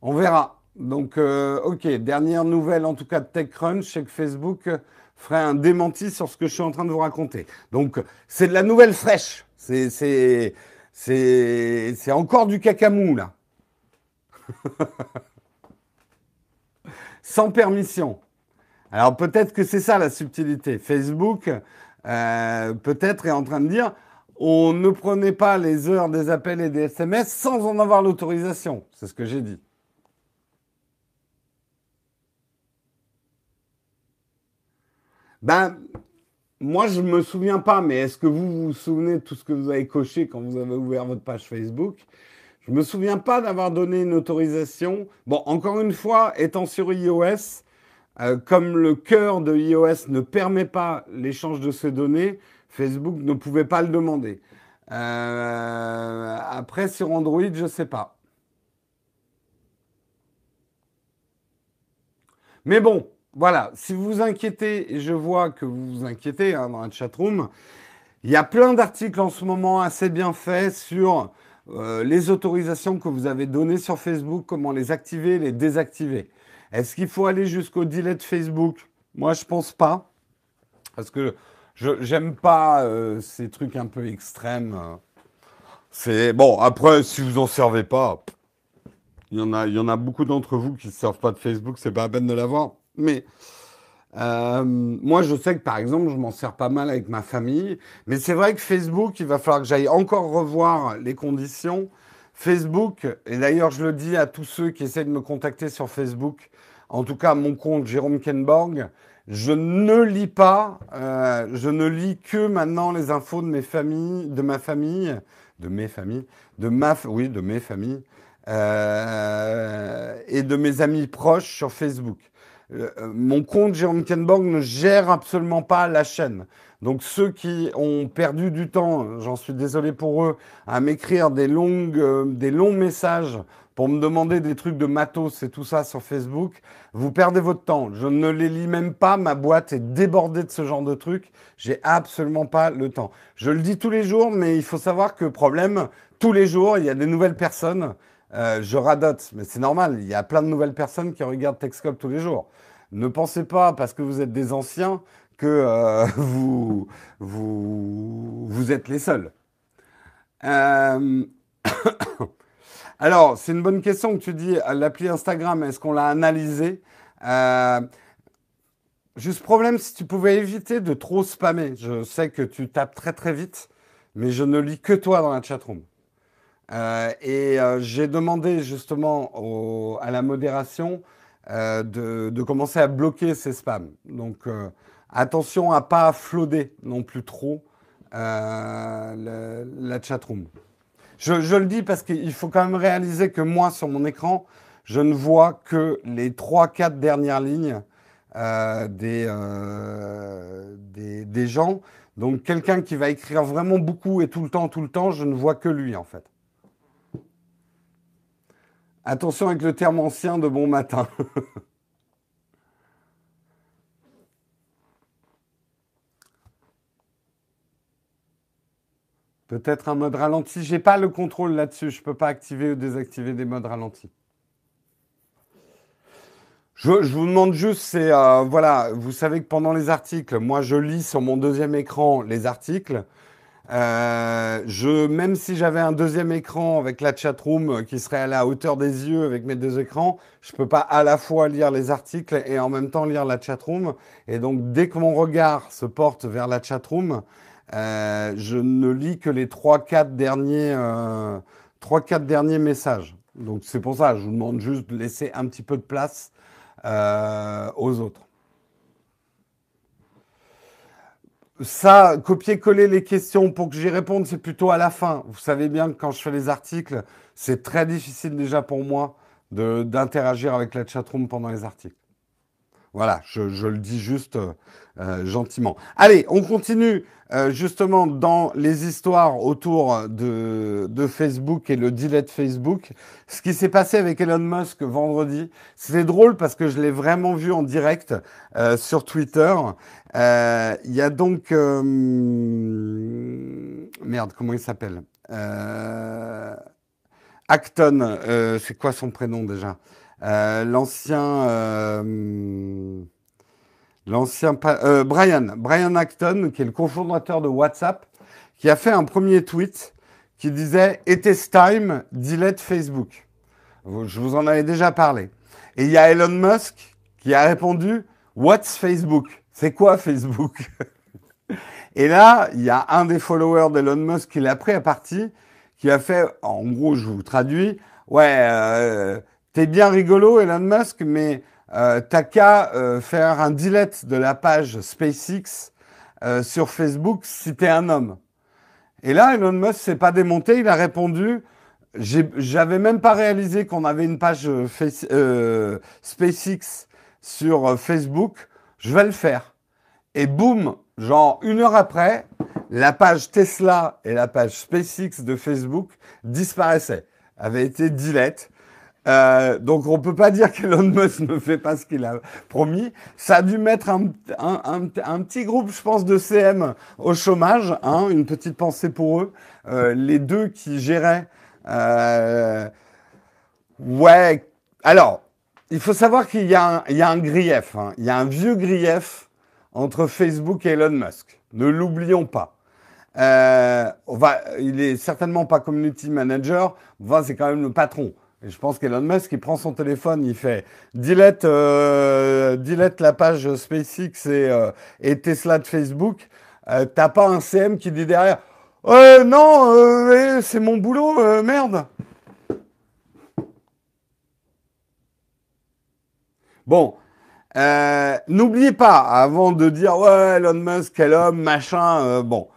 On verra. Donc, ok, dernière nouvelle en tout cas de TechCrunch, c'est que Facebook ferai un démenti sur ce que je suis en train de vous raconter. Donc, c'est de la nouvelle fraîche. C'est, c'est, c'est, c'est encore du cacamou, là. <laughs> Sans permission. Alors, peut-être que c'est ça la subtilité. Facebook, euh, peut-être, est en train de dire on ne prenait pas les heures des appels et des SMS sans en avoir l'autorisation. C'est ce que j'ai dit. Ben, moi, je me souviens pas, mais est-ce que vous vous souvenez de tout ce que vous avez coché quand vous avez ouvert votre page Facebook? Je ne me souviens pas d'avoir donné une autorisation. Bon, encore une fois, étant sur iOS, euh, comme le cœur de iOS ne permet pas l'échange de ces données, Facebook ne pouvait pas le demander. Euh, après, sur Android, je ne sais pas. Mais bon, voilà, si vous vous inquiétez, et je vois que vous vous inquiétez hein, dans la chatroom, il y a plein d'articles en ce moment assez bien faits sur euh, les autorisations que vous avez données sur Facebook, comment les activer, les désactiver. Est-ce qu'il faut aller jusqu'au delete Facebook? Moi, je pense pas. Parce que je n'aime pas euh, ces trucs un peu extrêmes. C'est bon, après, si vous en servez pas, il y en a, il y en a beaucoup d'entre vous qui ne servent pas de Facebook, c'est pas la peine de l'avoir. Mais euh, moi, je sais que par exemple, je m'en sers pas mal avec ma famille. Mais c'est vrai que Facebook, il va falloir que j'aille encore revoir les conditions. Facebook, et d'ailleurs, je le dis à tous ceux qui essaient de me contacter sur Facebook, en tout cas mon compte Jérôme Kenborg, je ne lis pas, euh, je ne lis que maintenant les infos de mes familles, de ma famille, de mes familles, de ma, oui, de mes familles, euh, et de mes amis proches sur Facebook. Euh, mon compte Jérôme Kenborg ne gère absolument pas la chaîne. Donc ceux qui ont perdu du temps, j'en suis désolé pour eux, à m'écrire des euh, des longs messages pour me demander des trucs de matos et tout ça sur Facebook, vous perdez votre temps. Je ne les lis même pas. Ma boîte est débordée de ce genre de trucs. J'ai absolument pas le temps. Je le dis tous les jours, mais il faut savoir que problème, tous les jours, il y a des nouvelles personnes. Euh, je radote, mais c'est normal. Il y a plein de nouvelles personnes qui regardent Texcop tous les jours. Ne pensez pas, parce que vous êtes des anciens, que euh, <laughs> vous, vous, êtes les seuls. Euh... <coughs> Alors, c'est une bonne question que tu dis. L'appli Instagram, est-ce qu'on l'a analysé euh... Juste problème, si tu pouvais éviter de trop spammer. Je sais que tu tapes très très vite, mais je ne lis que toi dans la chatroom. Euh, et euh, j'ai demandé justement au, à la modération euh, de, de, commencer à bloquer ces spams. Donc euh, attention à pas flotter non plus trop la chatroom. Je, je le dis parce qu'il faut quand même réaliser que moi sur mon écran, je ne vois que les 3-4 dernières lignes des, des, des gens. Donc quelqu'un qui va écrire vraiment beaucoup et tout le temps, tout le temps, je ne vois que lui en fait. Attention avec le terme ancien de bon matin. <laughs> Peut-être un mode ralenti. J'ai pas le contrôle là-dessus. Je peux pas activer ou désactiver des modes ralentis. Je, vous demande juste, c'est euh, voilà, vous savez que pendant les articles, moi je lis sur mon deuxième écran les articles. Euh, je, même si j'avais un deuxième écran avec la chatroom qui serait à la hauteur des yeux avec mes deux écrans, je peux pas à la fois lire les articles et en même temps lire la chatroom. Et donc, dès que mon regard se porte vers la chatroom, euh, je ne lis que les trois, quatre derniers, euh, trois, quatre derniers messages. Donc, c'est pour ça, je vous demande juste de laisser un petit peu de place euh, aux autres. Ça, copier-coller les questions pour que j'y réponde, c'est plutôt à la fin. Vous savez bien que quand je fais les articles, c'est très difficile déjà pour moi d'interagir avec la chatroom pendant les articles. Voilà, je, le dis juste euh, gentiment. Allez, on continue euh, justement dans les histoires autour de, de, Facebook et le delete Facebook. Ce qui s'est passé avec Elon Musk vendredi, c'est drôle parce que je l'ai vraiment vu en direct euh, sur Twitter. Il y a donc merde, comment il s'appelle? Acton, c'est quoi son prénom déjà? L'ancien l'ancien euh, Brian, Brian Acton, qui est le cofondateur de WhatsApp, qui a fait un premier tweet qui disait It is time, delete Facebook. Je vous en avais déjà parlé. Et il y a Elon Musk qui a répondu What's Facebook? C'est quoi Facebook <laughs> Et là, il y a un des followers d'Elon Musk qui l'a pris à partie, qui a fait, en gros, je vous traduis, ouais, euh, t'es bien rigolo, Elon Musk, mais euh, t'as qu'à euh, faire un delete de la page SpaceX euh, sur Facebook si t'es un homme. Et là, Elon Musk s'est pas démonté, il a répondu j'avais même pas réalisé qu'on avait une page SpaceX sur Facebook, je vais le faire. Et boum, genre une heure après, la page Tesla et la page SpaceX de Facebook disparaissaient, avaient été delete. Euh, donc on peut pas dire <laughs> qu'Elon Musk ne fait pas ce qu'il a promis. Ça a dû mettre un, un, petit groupe, je pense, de CM au chômage. Hein, une petite pensée pour eux. Euh, les deux qui géraient Euh, ouais. Alors, il faut savoir qu'il y, a un grief. Hein. Il y a un vieux grief entre Facebook et Elon Musk. Ne l'oublions pas. Il est certainement pas community manager. C'est quand même le patron. Et je pense qu'Elon Musk, il prend son téléphone, il fait delete, euh, la page SpaceX et, euh, Tesla de Facebook. Euh, T'as pas un CM qui dit derrière, non, c'est mon boulot, merde. Bon, n'oubliez pas, avant de dire ouais, Elon Musk, quel homme, machin, bon,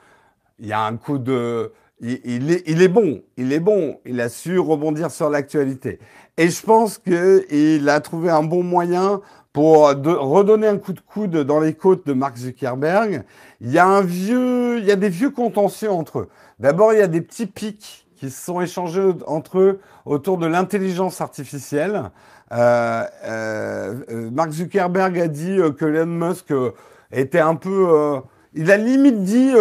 il y a un coup de il, est, bon, il est bon, il a su rebondir sur l'actualité. Et je pense qu'il a trouvé un bon moyen pour redonner un coup de coude dans les côtes de Mark Zuckerberg. Il y a un vieux, il y a des vieux contentieux entre eux. D'abord, il y a des petits pics qui se sont échangés entre eux autour de l'intelligence artificielle. Euh, euh, euh, Mark Zuckerberg a dit que Elon Musk était un peu, il a limite dit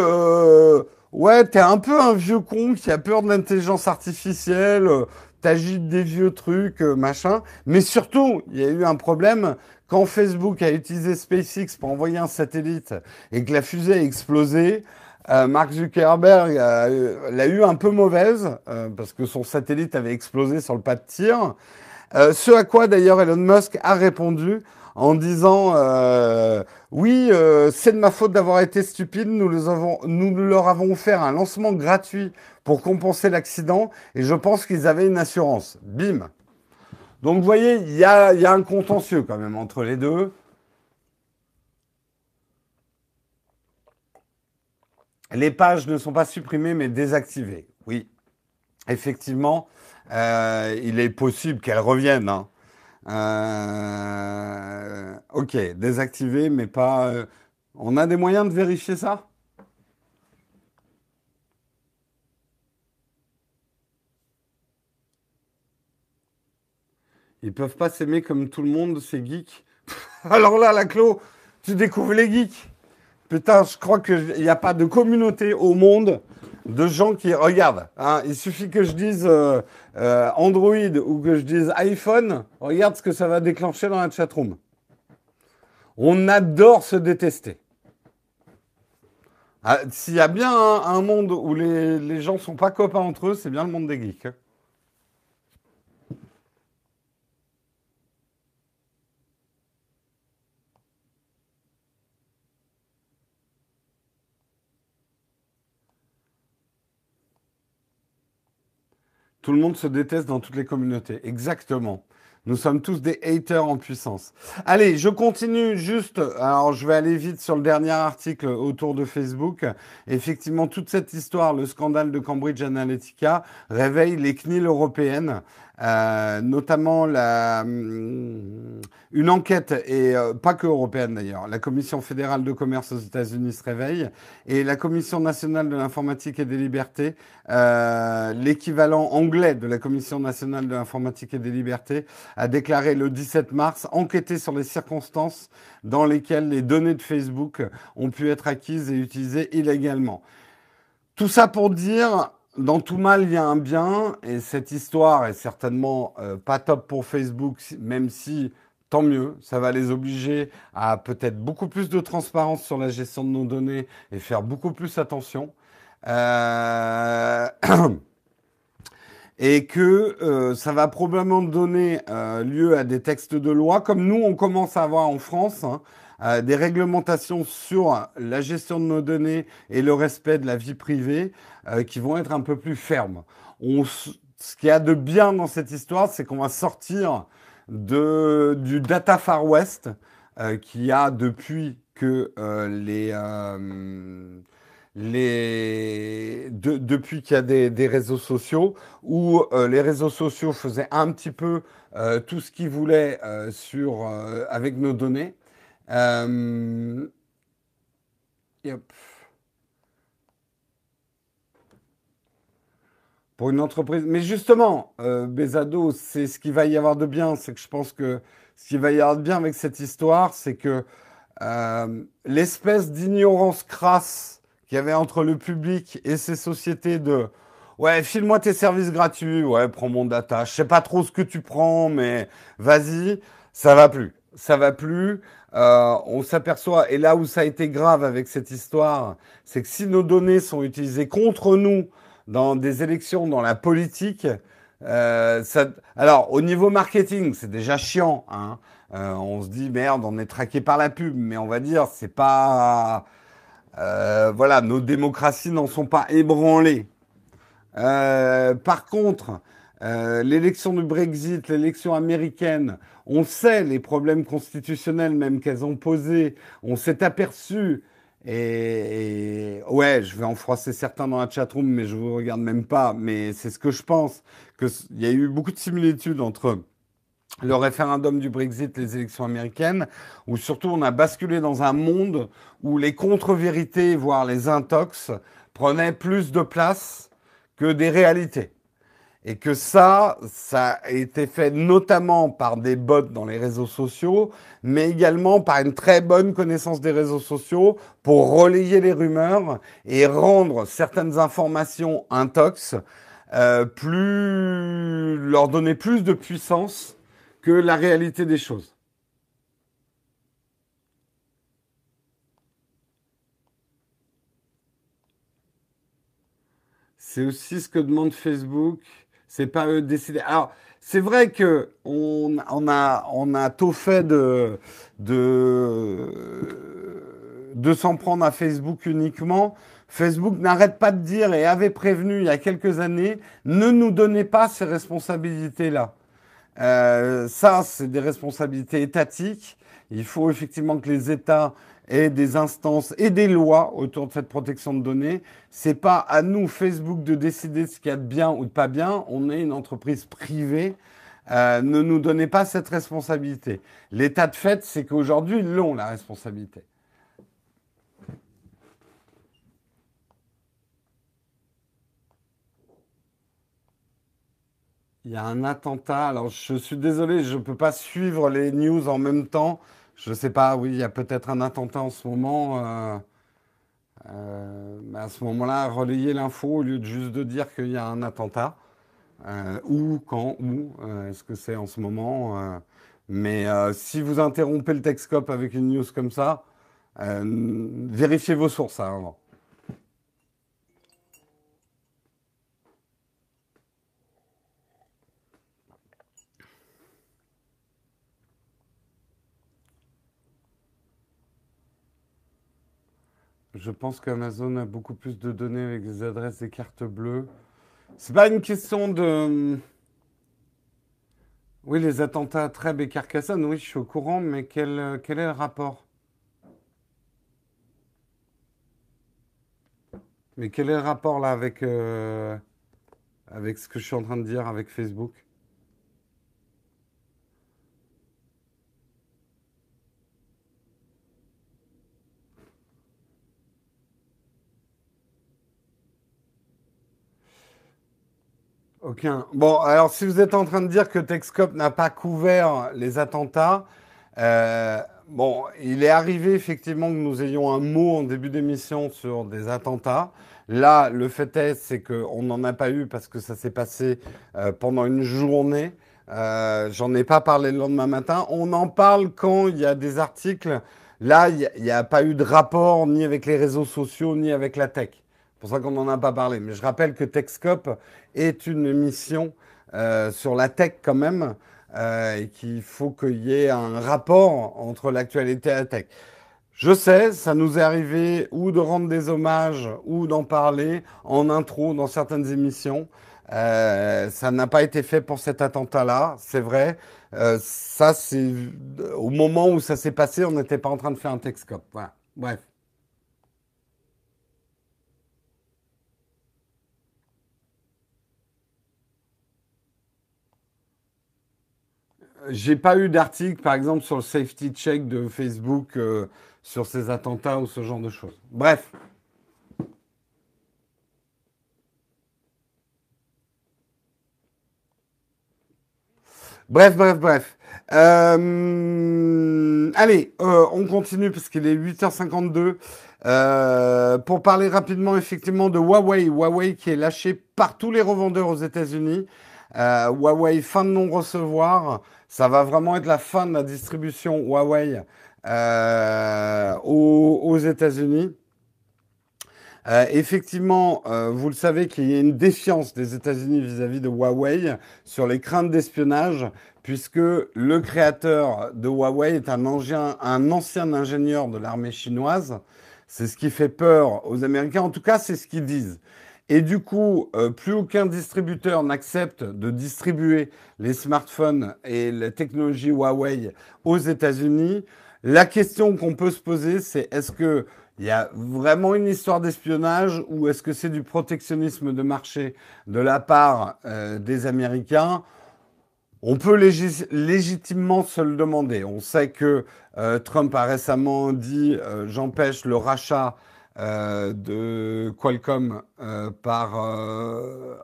Ouais, t'es un peu un vieux con qui a peur de l'intelligence artificielle, euh, t'agites des vieux trucs, euh, machin. Mais surtout, il y a eu un problème quand Facebook a utilisé SpaceX pour envoyer un satellite et que la fusée a explosé. Euh, Mark Zuckerberg l'a eu un peu mauvaise parce que son satellite avait explosé sur le pas de tir. ce à quoi d'ailleurs Elon Musk a répondu en disant euh, oui, euh, c'est de ma faute d'avoir été stupide. Nous, leur avons offert un lancement gratuit pour compenser l'accident et je pense qu'ils avaient une assurance. Bim. Donc vous voyez, il y a, y a un contentieux quand même entre les deux. Les pages ne sont pas supprimées mais désactivées. Oui, effectivement, euh, il est possible qu'elles reviennent. Hein. Euh, ok, désactiver, mais pas. Euh, on a des moyens de vérifier ça? Ils peuvent pas s'aimer comme tout le monde, ces geeks? <laughs> Alors là, la Clo, tu découvres les geeks. Putain, je crois qu'il n'y a pas de communauté au monde de gens qui regardent. Hein, il suffit que je dise euh, euh, Android ou que je dise iPhone, regarde ce que ça va déclencher dans la chatroom. On adore se détester. Ah, s'il y a bien un, monde où les, les gens sont pas copains entre eux, c'est bien le monde des geeks. Tout le monde se déteste dans toutes les communautés. Exactement. Nous sommes tous des haters en puissance. Allez, je continue juste. Alors, je vais aller vite sur le dernier article autour de Facebook. Effectivement, toute cette histoire, le scandale de Cambridge Analytica, réveille les CNIL européennes. Euh, notamment la, hum, une enquête, et euh, pas que européenne d'ailleurs, la Commission fédérale de commerce aux États-Unis se réveille, et la Commission nationale de l'informatique et des libertés, euh, l'équivalent anglais de la Commission nationale de l'informatique et des libertés, a déclaré le 17 mars enquêter sur les circonstances dans lesquelles les données de Facebook ont pu être acquises et utilisées illégalement. Tout ça pour dire, dans tout mal, il y a un bien, et cette histoire est certainement euh, pas top pour Facebook, même si tant mieux, ça va les obliger à peut-être beaucoup plus de transparence sur la gestion de nos données et faire beaucoup plus attention. Euh... <coughs> et que euh, ça va probablement donner lieu à des textes de loi, comme nous, on commence à avoir en France, hein, des réglementations sur la gestion de nos données et le respect de la vie privée euh, qui vont être un peu plus fermes. On, ce qu'il y a de bien dans cette histoire, c'est qu'on va sortir de, du Data Far West euh, qui a depuis que les les depuis qu'il y a des, des, réseaux sociaux où les réseaux sociaux faisaient un petit peu tout ce qu'ils voulaient sur avec nos données euh, Pour une entreprise. Mais justement, euh, Bezado, c'est ce qu'il va y avoir de bien. C'est que je pense que ce qu'il va y avoir de bien avec cette histoire, c'est que euh, l'espèce d'ignorance crasse qu'il y avait entre le public et ces sociétés de Ouais, file-moi tes services gratuits. Ouais, prends mon data. Je sais pas trop ce que tu prends, mais vas-y. Ça va plus. Ça va plus. Euh, on s'aperçoit, et là où ça a été grave avec cette histoire, c'est que si nos données sont utilisées contre nous dans des élections, dans la politique, euh, alors au niveau marketing, c'est déjà chiant. Hein. Euh, on se dit merde, on est traqué par la pub, mais on va dire c'est pas, euh, voilà, nos démocraties n'en sont pas ébranlées. Par contre, l'élection du Brexit, l'élection américaine, on sait les problèmes constitutionnels même qu'elles ont posés, on s'est aperçu, et, et, ouais, je vais en froisser certains dans la chatroom, mais je vous regarde même pas, mais c'est ce que je pense, qu'il y a eu beaucoup de similitudes entre le référendum du Brexit, les élections américaines, où surtout on a basculé dans un monde où les contre-vérités, voire les intox, prenaient plus de place que des réalités. Et que ça, ça a été fait notamment par des bots dans les réseaux sociaux, mais également par une très bonne connaissance des réseaux sociaux pour relayer les rumeurs et rendre certaines informations intox, euh, plus, leur donner plus de puissance que la réalité des choses. C'est aussi ce que demande Facebook. C'est pas eux de décider. Alors, c'est vrai que on, on, a, on a tout fait de, de, de s'en prendre à Facebook uniquement. Facebook n'arrête pas de dire et avait prévenu il y a quelques années, ne nous donnez pas ces responsabilités-là. Euh, ça, c'est des responsabilités étatiques. Il faut effectivement que les États aient des instances et des lois autour de cette protection de données. C'est pas à nous, Facebook, de décider ce qu'il y a de bien ou de pas bien. On est une entreprise privée. Euh, ne nous donnez pas cette responsabilité. L'état de fait, c'est qu'aujourd'hui, ils l'ont, la responsabilité. Il y a un attentat. Alors, je suis désolé, je ne peux pas suivre les news en même temps. Je ne sais pas, oui, il y a peut-être un attentat en ce moment. Euh, euh, à ce moment-là, relayer l'info au lieu de juste de dire qu'il y a un attentat. Euh, où, quand, où, est-ce que c'est en ce moment Mais si vous interrompez le Texcope avec une news comme ça, vérifiez vos sources hein. Je pense qu'Amazon a beaucoup plus de données avec des adresses et cartes bleues. C'est pas une question de. Oui, les attentats à Trèbes et Carcassonne, oui, je suis au courant, mais quel, quel est le rapport? Mais quel est le rapport là avec, euh, avec ce que je suis en train de dire avec Facebook? Aucun. Bon, alors si vous êtes en train de dire que Texcop n'a pas couvert les attentats, euh, bon, il est arrivé effectivement que nous ayons un mot en début d'émission sur des attentats. Là, le fait est, c'est qu'on n'en a pas eu parce que ça s'est passé euh, pendant une journée. Euh, J'en ai pas parlé le lendemain matin. On en parle quand il y a des articles. Là, il n'y a, a, pas eu de rapport ni avec les réseaux sociaux ni avec la tech. Pour ça qu'on n'en a pas parlé. Mais je rappelle que Techscope est une émission euh, sur la tech quand même, euh, et qu'il faut qu'il y ait un rapport entre l'actualité et la tech. Je sais, ça nous est arrivé ou de rendre des hommages ou d'en parler en intro dans certaines émissions. Euh, ça n'a pas été fait pour cet attentat-là, c'est vrai. Euh, ça, c'est au moment où ça s'est passé, on n'était pas en train de faire un Texcope. Voilà. Bref. J'ai pas eu d'article, par exemple, sur le safety check de Facebook euh, sur ces attentats ou ce genre de choses. Bref. Bref, bref, bref. Euh, allez, euh, on continue parce qu'il est 8h52. Euh, pour parler rapidement effectivement de Huawei, Huawei qui est lâché par tous les revendeurs aux États-Unis. Huawei fin de non-recevoir, ça va vraiment être la fin de la distribution Huawei aux, aux États-Unis. Euh, effectivement, euh, vous le savez qu'il y a une défiance des États-Unis vis-à-vis de Huawei sur les craintes d'espionnage, puisque le créateur de Huawei est un un ancien ingénieur de l'armée chinoise. C'est ce qui fait peur aux Américains. En tout cas, c'est ce qu'ils disent. Et du coup, euh, plus aucun distributeur n'accepte de distribuer les smartphones et la technologie Huawei aux États-Unis. La question qu'on peut se poser, c'est est-ce que il y a vraiment une histoire d'espionnage ou est-ce que c'est du protectionnisme de marché de la part euh, des Américains? On peut légitimement se le demander. On sait que euh, Trump a récemment dit j'empêche le rachat de Qualcomm par...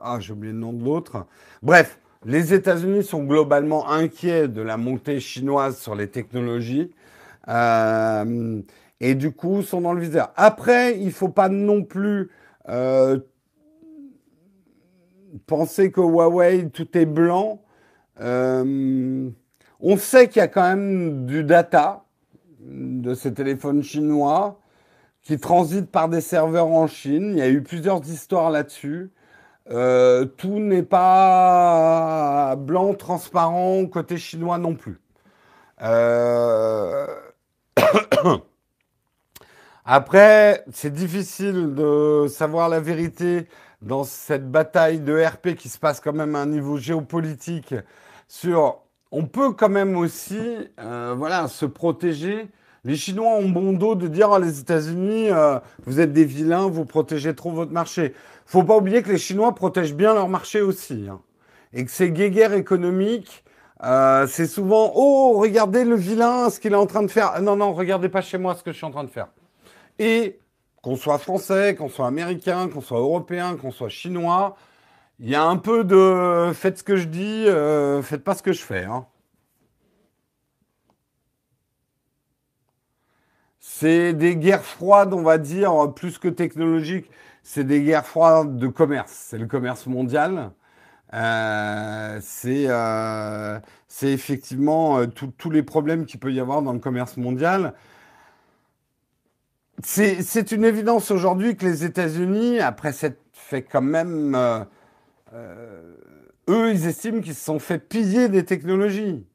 ah, j'ai oublié le nom de l'autre. Bref, les États-Unis sont globalement inquiets de la montée chinoise sur les technologies et du coup sont dans le viseur. Après, il ne faut pas non plus euh, penser que Huawei, tout est blanc. Euh, on sait qu'il y a quand même du data de ces téléphones chinois qui transitent par des serveurs en Chine. Il y a eu plusieurs histoires là-dessus. Euh, tout n'est pas blanc, transparent côté chinois non plus. <coughs> Après, c'est difficile de savoir la vérité dans cette bataille de RP qui se passe quand même à un niveau géopolitique on peut quand même aussi euh, voilà, se protéger. Les Chinois ont bon dos de dire oh, les États-Unis, euh, vous êtes des vilains, vous protégez trop votre marché. Faut pas oublier que les Chinois protègent bien leur marché aussi. Hein. Et que ces guéguerres économiques, euh, c'est souvent oh, regardez le vilain, ce qu'il est en train de faire. Non, non, regardez pas chez moi ce que je suis en train de faire. Et qu'on soit français, qu'on soit américain, qu'on soit européen, qu'on soit chinois, il y a un peu de faites ce que je dis, euh, faites pas ce que je fais. Hein. C'est des guerres froides, on va dire, plus que technologiques. C'est des guerres froides de commerce. C'est le commerce mondial. Euh, euh, c'est effectivement tous les problèmes qu'il peut y avoir dans le commerce mondial. C'est une évidence aujourd'hui que les États-Unis, après s'être fait quand même, euh, euh, eux, ils estiment qu'ils se sont fait piller des technologies.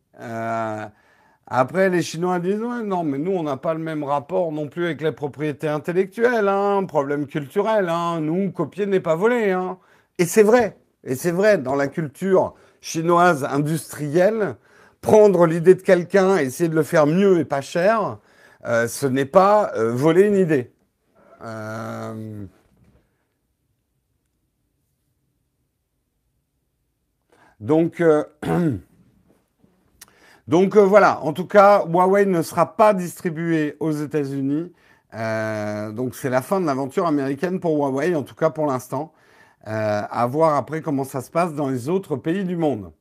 Après, les Chinois disent non, mais nous, on n'a pas le même rapport non plus avec la propriété intellectuelle, hein, problème culturel. Hein, nous, copier n'est pas voler. Hein. Et c'est vrai. Et c'est vrai, dans la culture chinoise industrielle, prendre l'idée de quelqu'un, essayer de le faire mieux et pas cher, euh, ce n'est pas euh, voler une idée. Euh, donc, <clears throat> donc voilà, en tout cas, Huawei ne sera pas distribué aux États-Unis. donc c'est la fin de l'aventure américaine pour Huawei, en tout cas pour l'instant. à voir après comment ça se passe dans les autres pays du monde.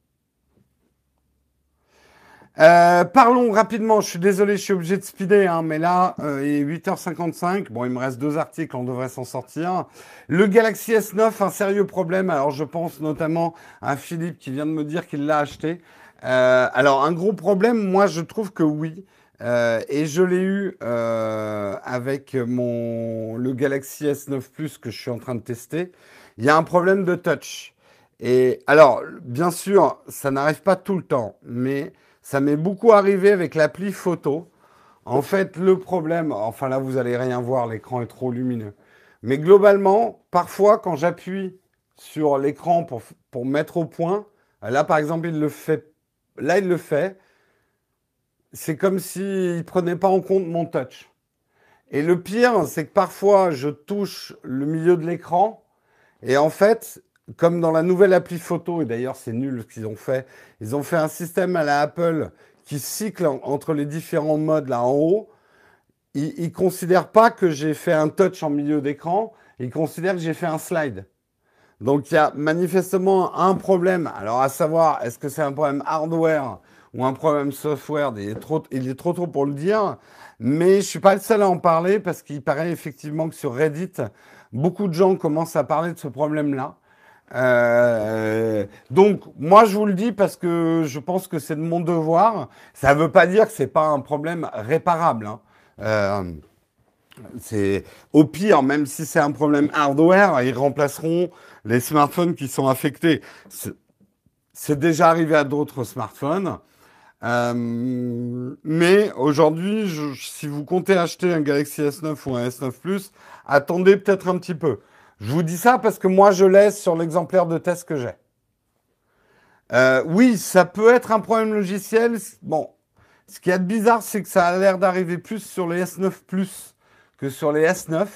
Euh, parlons rapidement, je suis désolé, je suis obligé de speeder, hein, mais là, euh, il est 8h55. Bon, il me reste deux articles, on devrait s'en sortir. Le Galaxy S9, un sérieux problème. Alors, je pense notamment à Philippe qui vient de me dire qu'il l'a acheté. Euh, alors, un gros problème, moi, je trouve que oui. et je l'ai eu avec mon, le Galaxy S9 Plus que je suis en train de tester. Il y a un problème de touch. Et alors, bien sûr, ça n'arrive pas tout le temps, mais ça m'est beaucoup arrivé avec l'appli photo. En fait, le problème, enfin là, vous allez rien voir, l'écran est trop lumineux. Mais globalement, parfois, quand j'appuie sur l'écran pour, pour mettre au point, là, par exemple, il le fait. Là, il le fait. C'est comme s'il ne prenait pas en compte mon touch. Et le pire, c'est que parfois, je touche le milieu de l'écran. Et en fait, comme dans la nouvelle appli photo, et d'ailleurs c'est nul ce qu'ils ont fait, ils ont fait un système à la Apple qui cycle entre les différents modes là en haut. Ils ne considèrent pas que j'ai fait un touch en milieu d'écran, ils considèrent que j'ai fait un slide. Donc il y a manifestement un problème. Alors à savoir, est-ce que c'est un problème hardware ou un problème software? Il est trop, il est trop tôt pour le dire, mais je suis pas le seul à en parler parce qu'il paraît effectivement que sur Reddit, beaucoup de gens commencent à parler de ce problème-là. Euh, donc, moi, je vous le dis parce que je pense que c'est de mon devoir. Ça ne veut pas dire que c'est pas un problème réparable. Hein. Euh, c'est au pire, même si c'est un problème hardware, ils remplaceront les smartphones qui sont affectés. C'est déjà arrivé à d'autres smartphones. Euh, mais aujourd'hui, si vous comptez acheter un Galaxy S9 ou un S9 Plus, attendez peut-être un petit peu. Je vous dis ça parce que moi, je laisse sur l'exemplaire de test que j'ai. Euh, oui, ça peut être un problème logiciel. Bon, ce qui est bizarre, c'est que ça a l'air d'arriver plus sur les S9 Plus que sur les S9.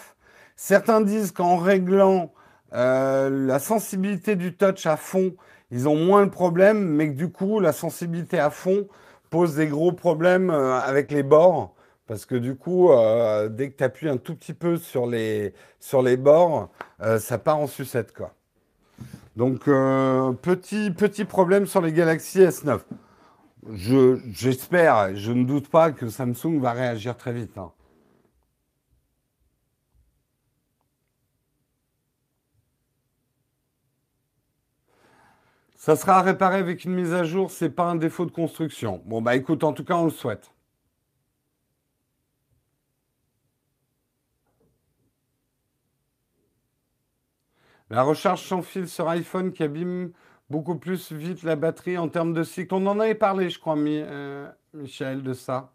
Certains disent qu'en réglant euh, la sensibilité du touch à fond, ils ont moins de problèmes, mais que du coup, la sensibilité à fond pose des gros problèmes euh, avec les bords. Parce que du coup, euh, dès que tu appuies un tout petit peu sur les, bords, ça part en sucette. Donc, petit, petit problème sur les Galaxy S9. j'espère, je ne doute pas que Samsung va réagir très vite. Hein. Ça sera réparé avec une mise à jour, c'est pas un défaut de construction. Bon bah écoute, en tout cas on le souhaite. La recharge sans fil sur iPhone qui abîme beaucoup plus vite la batterie en termes de cycle. On en avait parlé, je crois, euh, Michel, de ça.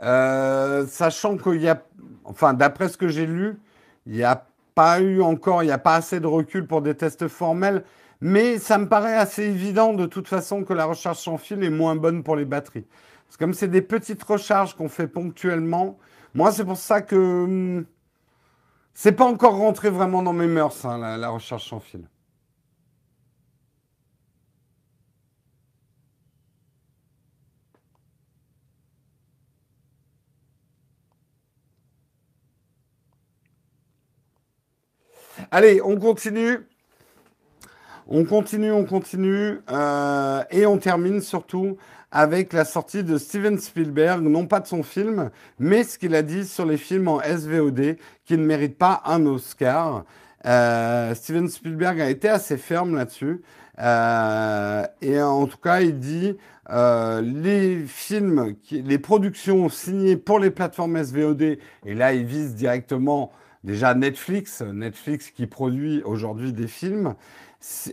Euh, sachant qu'il y a, enfin, d'après ce que j'ai lu, il n'y a pas eu encore, il n'y a pas assez de recul pour des tests formels. Mais ça me paraît assez évident de toute façon que la recharge sans fil est moins bonne pour les batteries. Parce que comme c'est des petites recharges qu'on fait ponctuellement, moi c'est pour ça que hmm, c'est pas encore rentré vraiment dans mes mœurs, hein, la, la recharge sans fil. Allez, on continue. On continue, on continue, euh, et on termine surtout avec la sortie de Steven Spielberg, non pas de son film, mais ce qu'il a dit sur les films en SVOD qui ne méritent pas un Oscar. Euh, Steven Spielberg a été assez ferme là-dessus. Euh, et en tout cas, il dit les films, les productions signées pour les plateformes SVOD, et là, il vise directement déjà Netflix, Netflix qui produit aujourd'hui des films,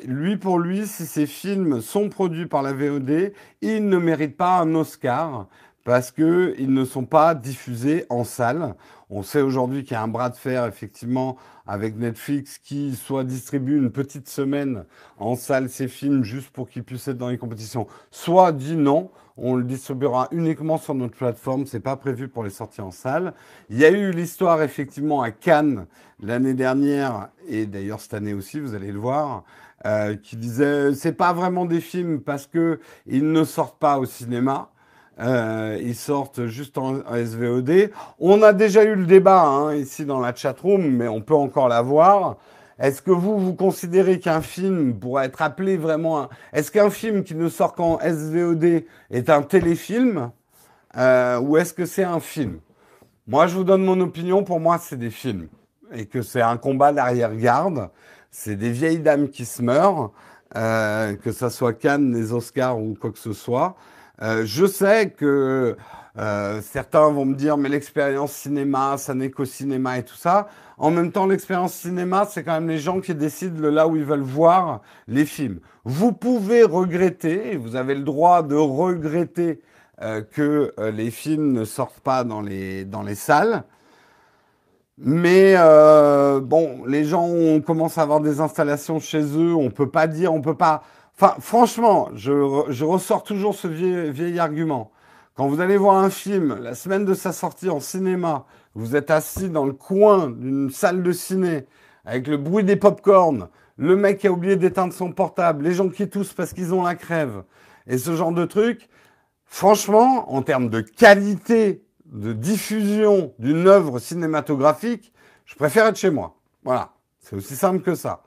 lui, pour lui, si ces films sont produits par la VOD, ils ne méritent pas un Oscar parce qu'ils ne sont pas diffusés en salle. On sait aujourd'hui qu'il y a un bras de fer, effectivement, avec Netflix qui soit distribue une petite semaine en salle ces films juste pour qu'ils puissent être dans les compétitions, soit dit non, on le distribuera uniquement sur notre plateforme, c'est pas prévu pour les sorties en salle. Il y a eu l'histoire effectivement à Cannes l'année dernière et d'ailleurs cette année aussi, vous allez le voir, euh, qui disait c'est pas vraiment des films parce que ils ne sortent pas au cinéma. Euh, ils sortent juste en, SVOD. On a déjà eu le débat hein, ici dans la chatroom, mais on peut encore l'avoir. Est-ce que vous, vous considérez qu'un film pourrait être appelé vraiment un... Est-ce qu'un film qui ne sort qu'en SVOD est un téléfilm euh, ou est-ce que c'est un film? Moi, je vous donne mon opinion. Pour moi, c'est des films et que c'est un combat d'arrière-garde. C'est des vieilles dames qui se meurent, euh, que ça soit Cannes, les Oscars ou quoi que ce soit. Euh, je sais que euh, certains vont me dire, mais l'expérience cinéma, ça n'est qu'au cinéma et tout ça. En même temps, l'expérience cinéma, c'est quand même les gens qui décident là où ils veulent voir les films. Vous pouvez regretter, vous avez le droit de regretter euh, que euh, les films ne sortent pas dans les, dans les salles. Mais euh, bon, les gens on commence à avoir des installations chez eux, on peut pas dire, on peut pas. Enfin, franchement, je, je ressors toujours ce vieil, vieil argument. Quand vous allez voir un film la semaine de sa sortie en cinéma, vous êtes assis dans le coin d'une salle de ciné avec le bruit des pop-corn, le mec qui a oublié d'éteindre son portable, les gens qui toussent parce qu'ils ont la crève et ce genre de truc. Franchement, en termes de qualité de diffusion d'une œuvre cinématographique, je préfère être chez moi. Voilà, c'est aussi simple que ça.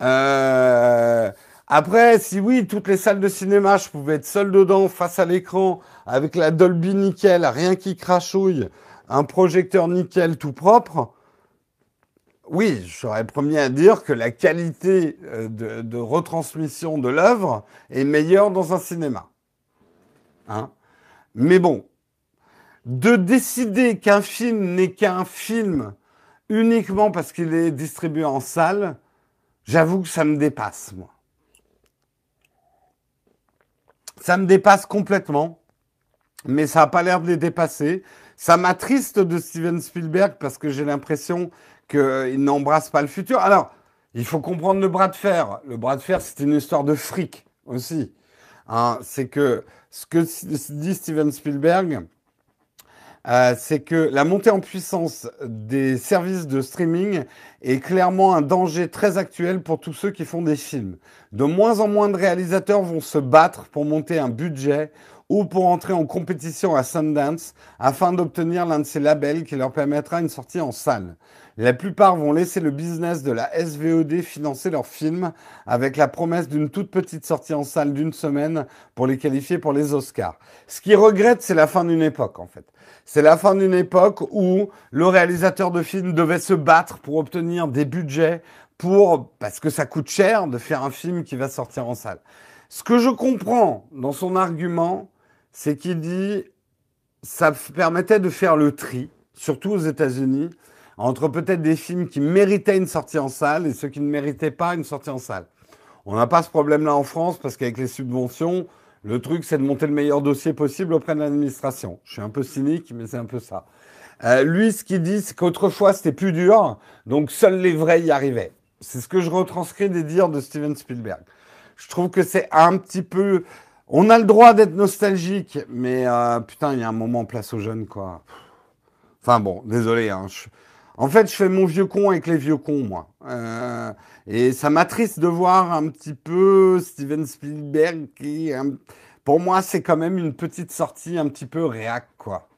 Euh, Après, si oui, toutes les salles de cinéma, je pouvais être seul dedans, face à l'écran, avec la Dolby nickel, rien qui crachouille, un projecteur nickel tout propre, oui, je serais premier à dire que la qualité euh, de, retransmission de l'œuvre est meilleure dans un cinéma. Hein Mais bon, de décider qu'un film n'est qu'un film uniquement parce qu'il est distribué en salle, j'avoue que ça me dépasse, moi. Ça me dépasse complètement, mais ça n'a pas l'air de les dépasser. Ça m'attriste de Steven Spielberg parce que j'ai l'impression qu'il n'embrasse pas le futur. Alors, il faut comprendre le bras de fer. Le bras de fer, c'est une histoire de fric aussi. Hein, c'est que ce que dit Steven Spielberg, euh, c'est que la montée en puissance des services de streaming est clairement un danger très actuel pour tous ceux qui font des films. De moins en moins de réalisateurs vont se battre pour monter un budget ou pour entrer en compétition à Sundance afin d'obtenir l'un de ces labels qui leur permettra une sortie en salle. La plupart vont laisser le business de la SVOD financer leurs films avec la promesse d'une toute petite sortie en salle d'une semaine pour les qualifier pour les Oscars. Ce qu'ils regrettent, c'est la fin d'une époque en fait. C'est la fin d'une époque où le réalisateur de film devait se battre pour obtenir des budgets pour parce que ça coûte cher de faire un film qui va sortir en salle. Ce que je comprends dans son argument, c'est qu'il dit ça permettait de faire le tri, surtout aux États-Unis, entre peut-être des films qui méritaient une sortie en salle et ceux qui ne méritaient pas une sortie en salle. On n'a pas ce problème-là en France parce qu'avec les subventions, le truc, c'est de monter le meilleur dossier possible auprès de l'administration. Je suis un peu cynique, mais c'est un peu ça. Euh, lui, ce qu'il dit, c'est qu'autrefois, c'était plus dur, donc seuls les vrais y arrivaient. C'est ce que je retranscris des dires de Steven Spielberg. Je trouve que c'est un petit peu... On a le droit d'être nostalgique, mais euh, putain, il y a un moment place aux jeunes, quoi. Enfin bon, désolé, hein, en fait, je fais mon vieux con avec les vieux cons, moi. Euh, et ça m'attriste de voir un petit peu Steven Spielberg qui, pour moi, c'est quand même une petite sortie un petit peu réac, quoi.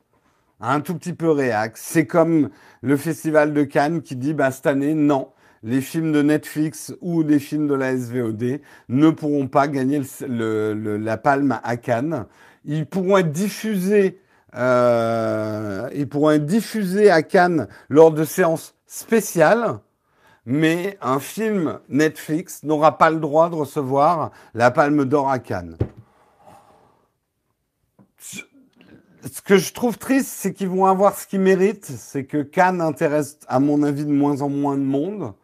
Un tout petit peu réac. C'est comme le Festival de Cannes qui dit, bah, cette année, non. Les films de Netflix ou les films de la SVOD ne pourront pas gagner la palme à Cannes. Ils pourront être diffusés euh, ils pourront être diffusés à Cannes lors de séances spéciales, mais un film Netflix n'aura pas le droit de recevoir la Palme d'Or à Cannes. Ce que je trouve triste, c'est qu'ils vont avoir ce qu'ils méritent, c'est que Cannes intéresse, à mon avis, de moins en moins de monde.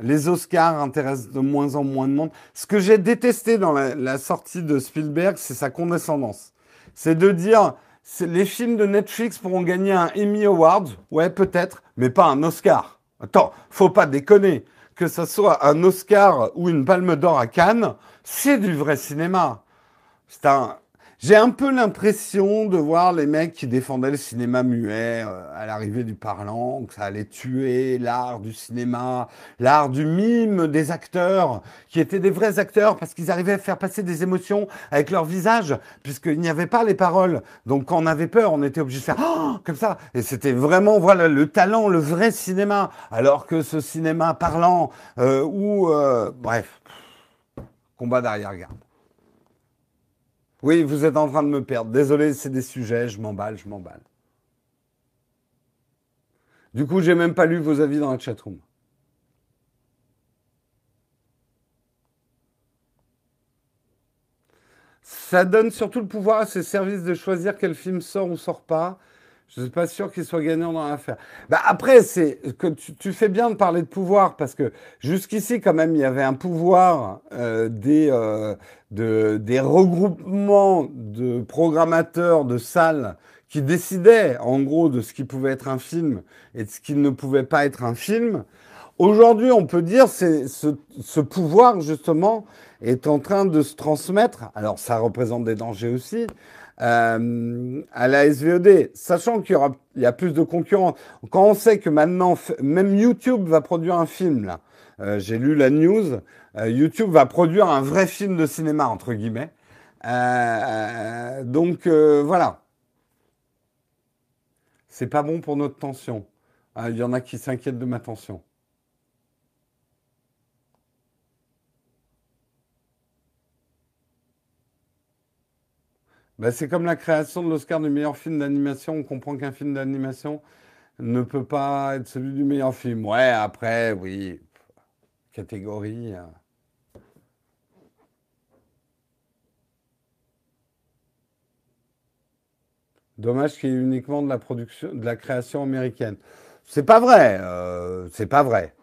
Les Oscars intéressent de moins en moins de monde. Ce que j'ai détesté dans la sortie de Spielberg, c'est sa condescendance. C'est de dire, les films de Netflix pourront gagner un Emmy Award, ouais peut-être, mais pas un Oscar. Attends, faut pas déconner. Que ce soit un Oscar ou une Palme d'Or à Cannes, c'est du vrai cinéma. C'est un, j'ai un peu l'impression de voir les mecs qui défendaient le cinéma muet euh, à l'arrivée du parlant, que ça allait tuer l'art du cinéma, l'art du mime des acteurs, qui étaient des vrais acteurs parce qu'ils arrivaient à faire passer des émotions avec leur visage, puisqu'il n'y avait pas les paroles. Donc quand on avait peur, on était obligé de faire oh comme ça. Et c'était vraiment voilà le talent, le vrai cinéma. Alors que ce cinéma parlant euh, ou euh, bref, combat d'arrière-garde. Oui, vous êtes en train de me perdre. Désolé, c'est des sujets, je m'emballe, je m'emballe. Du coup, j'ai même pas lu vos avis dans la chatroom. Ça donne surtout le pouvoir à ces services de choisir quel film sort ou sort pas. Je ne suis pas sûr qu'il soit gagnant dans l'affaire. Bah après, c'est que tu, fais bien de parler de pouvoir parce que jusqu'ici, quand même, il y avait un pouvoir euh, des, euh, de, des regroupements de programmateurs de salles qui décidaient, en gros, de ce qui pouvait être un film et de ce qui ne pouvait pas être un film. Aujourd'hui, on peut dire c'est ce, ce pouvoir justement est en train de se transmettre. Alors, ça représente des dangers aussi euh, à la SVOD, sachant qu'il y aura il y a plus de concurrents. Quand on sait que maintenant même YouTube va produire un film là, euh, j'ai lu la news, euh, YouTube va produire un vrai film de cinéma entre guillemets. Euh, donc voilà, c'est pas bon pour notre tension. Ah, il y en a qui s'inquiètent de ma tension. Bah, c'est comme la création de l'Oscar du meilleur film d'animation. On comprend qu'un film d'animation ne peut pas être celui du meilleur film. Ouais, après, oui, catégorie. Euh. Dommage qu'il y ait uniquement de la production, de la création américaine. C'est pas vrai. Euh, c'est pas vrai.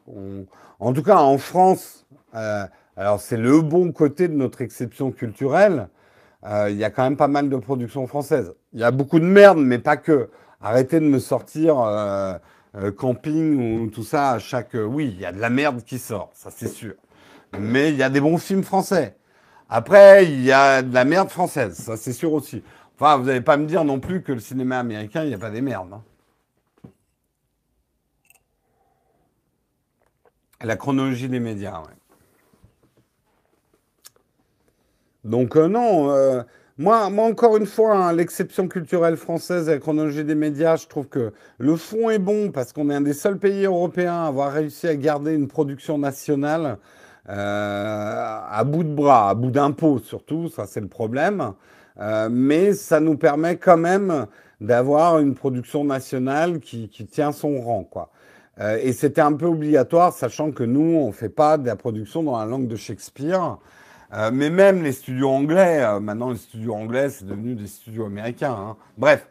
en tout cas, en France, euh, alors c'est le bon côté de notre exception culturelle. Euh, il y a quand même pas mal de productions françaises. Il y a beaucoup de merde, mais pas que. Arrêtez de me sortir camping ou tout ça à chaque. Oui, il y a de la merde qui sort, ça c'est sûr. Mais il y a des bons films français. Après, il y a de la merde française, ça c'est sûr aussi. Enfin, vous n'allez pas me dire non plus que le cinéma américain, il n'y a pas des merdes. Hein. La chronologie des médias, ouais. Donc euh, non, euh, moi, moi encore une fois, hein, l'exception culturelle française et la chronologie des médias, je trouve que le fond est bon parce qu'on est un des seuls pays européens à avoir réussi à garder une production nationale euh, à bout de bras, à bout d'impôts surtout, ça c'est le problème. Euh, mais ça nous permet quand même d'avoir une production nationale qui, qui, tient son rang, quoi. Euh, et c'était un peu obligatoire, sachant que nous, on fait pas de la production dans la langue de Shakespeare. Euh, mais même les studios anglais, euh, maintenant les studios anglais, c'est devenu des studios américains. Hein. Bref,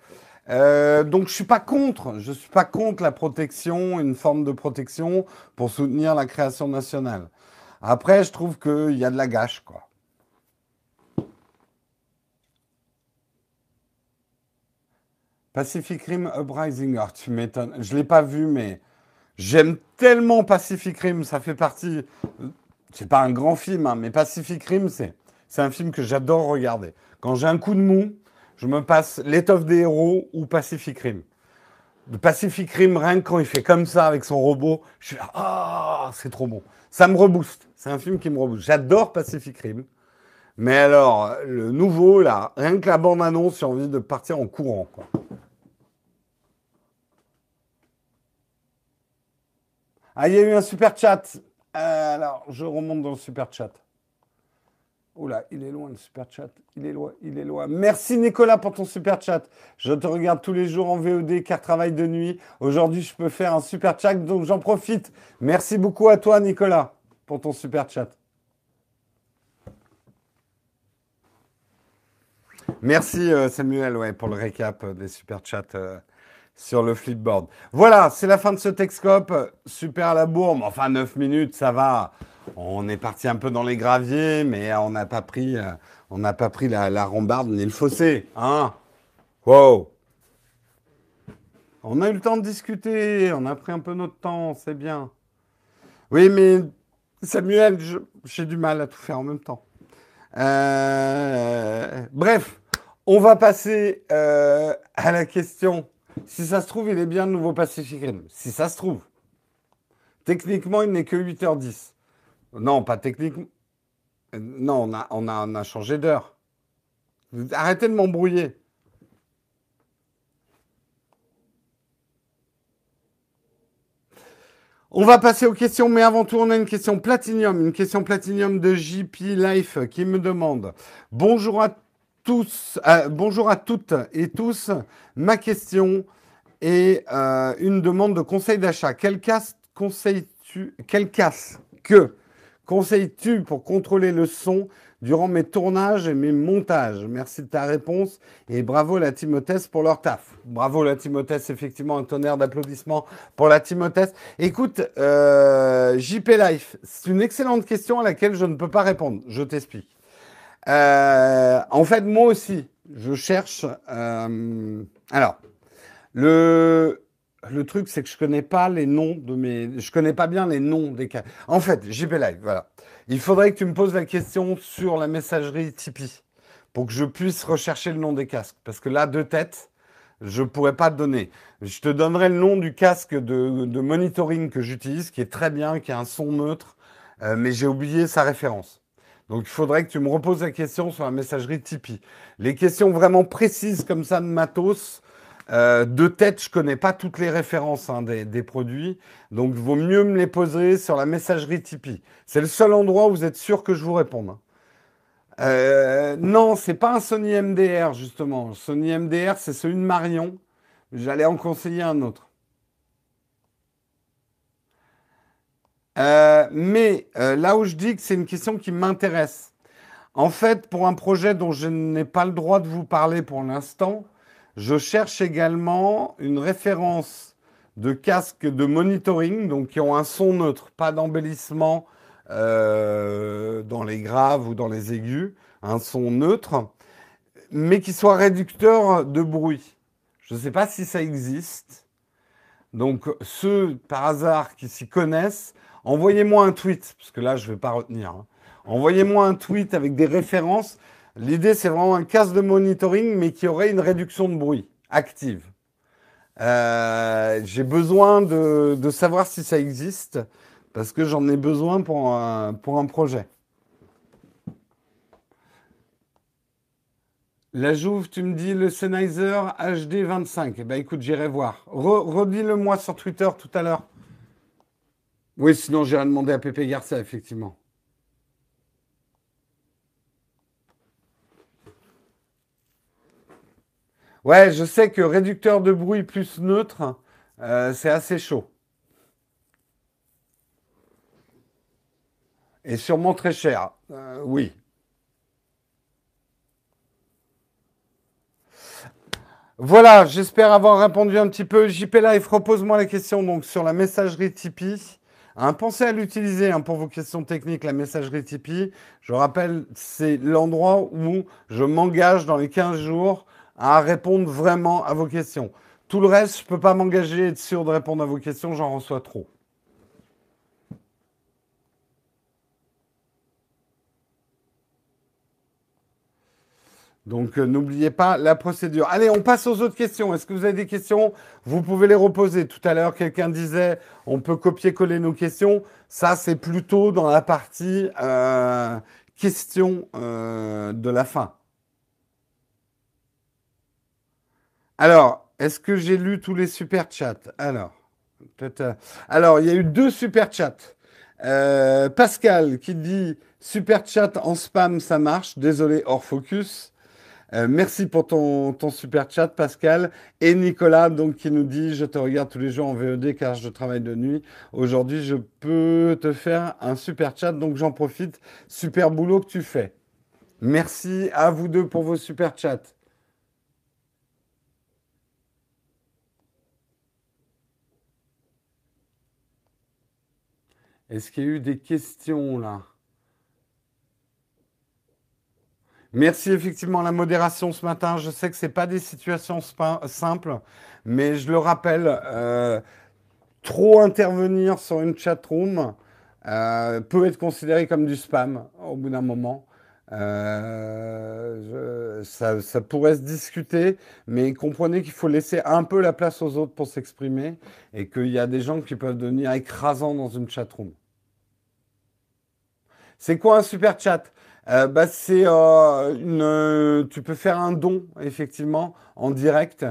euh, donc je suis pas contre, je suis pas contre la protection, une forme de protection pour soutenir la création nationale. Après, je trouve qu'il y a de la gâche, quoi. Pacific Rim Uprising, oh, tu m'étonnes. Je l'ai pas vu, mais j'aime tellement Pacific Rim, ça fait partie. C'est pas un grand film, hein, mais Pacific Rim, c'est un film que j'adore regarder. Quand j'ai un coup de mou, je me passe L'étoffe des héros ou Pacific Rim. Le Pacific Rim, rien que quand il fait comme ça avec son robot, je suis là, ah, c'est trop bon. Ça me rebooste. C'est un film qui me rebooste. J'adore Pacific Rim. Mais alors, le nouveau, là, rien que la bande-annonce, j'ai envie de partir en courant. Ah, il y a eu un super chat. Euh, alors, je remonte dans le super chat. Oula, il est loin le super chat. Il est loin, il est loin. Merci Nicolas pour ton super chat. Je te regarde tous les jours en VOD car travaille de nuit. Aujourd'hui, je peux faire un super chat, donc j'en profite. Merci beaucoup à toi Nicolas pour ton super chat. Merci euh, Samuel ouais, pour le récap des super chats. Sur le flipboard. Voilà, c'est la fin de ce Texcope. Super à la bourre. Enfin, 9 minutes, ça va. On est parti un peu dans les graviers, mais on n'a pas pris, euh, on n'a pas pris la, la, rambarde ni le fossé. Hein wow On a eu le temps de discuter. On a pris un peu notre temps. C'est bien. Oui, mais Samuel, j'ai du mal à tout faire en même temps. Euh, bref, on va passer euh, à la question si ça se trouve, il est bien le nouveau Pacific Rim. Si ça se trouve. Techniquement, il n'est que 8h10. Non, pas techniquement. Non, on a, on a, changé d'heure. Arrêtez de m'embrouiller. On va passer aux questions, mais avant tout, on a une question platinium, une question platinium de JP Life qui me demande Bonjour à tous, euh, bonjour à toutes et tous. Ma question est euh, une demande de conseil d'achat. Quel casque conseilles-tu Quel casque que conseilles-tu pour contrôler le son durant mes tournages et mes montages? Merci de ta réponse et bravo la Timothée pour leur taf. Bravo la Timothée, effectivement un tonnerre d'applaudissements pour la Timothée. Écoute, euh, JP Life, c'est une excellente question à laquelle je ne peux pas répondre. Je t'explique. Euh, en fait, moi aussi, je cherche. Euh, alors, le, le truc, c'est que je connais pas les noms de mes. Je connais pas bien les noms des cas. En fait, JP Live, voilà. Il faudrait que tu me poses la question sur la messagerie Tipeee pour que je puisse rechercher le nom des casques. Parce que là, de tête, je pourrais pas te donner. Je te donnerai le nom du casque de, de monitoring que j'utilise, qui est très bien, qui a un son neutre, euh, mais j'ai oublié sa référence. Donc il faudrait que tu me reposes la question sur la messagerie Tipeee. Les questions vraiment précises comme ça de matos, euh, de tête, je connais pas toutes les références hein, des, produits, donc il vaut mieux me les poser sur la messagerie Tipeee. C'est le seul endroit où vous êtes sûr que je vous réponde. Hein. Euh, non, c'est pas un Sony MDR, justement. Sony MDR, c'est celui de Marion. J'allais en conseiller un autre. Euh, mais euh, là où je dis que c'est une question qui m'intéresse, en fait, pour un projet dont je n'ai pas le droit de vous parler pour l'instant, je cherche également une référence de casques de monitoring, donc qui ont un son neutre, pas d'embellissement euh, dans les graves ou dans les aigus, un son neutre, mais qui soit réducteur de bruit. Je ne sais pas si ça existe. Donc ceux par hasard qui s'y connaissent, envoyez-moi un tweet, parce que là je ne vais pas retenir. Hein. Envoyez-moi un tweet avec des références. L'idée c'est vraiment un casque de monitoring, mais qui aurait une réduction de bruit active. Euh, j'ai besoin de, savoir si ça existe parce que j'en ai besoin pour un, projet. La Jouve, tu me dis le Sennheiser HD 25. Eh ben écoute, j'irai voir. Redis-le moi sur Twitter tout à l'heure. Oui, sinon j'irai demander à Pépé Garcia, effectivement. Ouais, je sais que réducteur de bruit plus neutre, euh, c'est assez chaud. Et sûrement très cher. Euh, oui. Voilà, j'espère avoir répondu un petit peu. JP Live, repose-moi la question donc sur la messagerie Tipeee. Hein, pensez à l'utiliser hein, pour vos questions techniques, la messagerie Tipeee. Je rappelle, c'est l'endroit où je m'engage dans les 15 jours à répondre vraiment à vos questions. Tout le reste, je ne peux pas m'engager et être sûr de répondre à vos questions, j'en reçois trop. Donc euh, n'oubliez pas la procédure. Allez, on passe aux autres questions. Est-ce que vous avez des questions? Vous pouvez les reposer. Tout à l'heure, quelqu'un disait on peut copier-coller nos questions. Ça, c'est plutôt dans la partie euh, questions euh, de la fin. Alors, est-ce que j'ai lu tous les super chats? Alors, alors, il y a eu deux super chats. Pascal qui dit super chat en spam, ça marche. Désolé, hors focus. Euh, merci pour ton, super chat, Pascal. Et Nicolas, donc, qui nous dit Je te regarde tous les jours en VOD car je travaille de nuit. Aujourd'hui, je peux te faire un super chat, donc j'en profite. Super boulot que tu fais. Merci à vous deux pour vos super chats. Est-ce qu'il y a eu des questions là? Merci effectivement la modération ce matin. Je sais que ce pas des situations simples, mais je le rappelle, euh, trop intervenir sur une chatroom euh, peut être considéré comme du spam au bout d'un moment. Euh, ça, ça, pourrait se discuter, mais comprenez qu'il faut laisser un peu la place aux autres pour s'exprimer et qu'il y a des gens qui peuvent devenir écrasants dans une chatroom. C'est quoi un super chat? Euh, bah, euh, une, tu peux faire un don effectivement en direct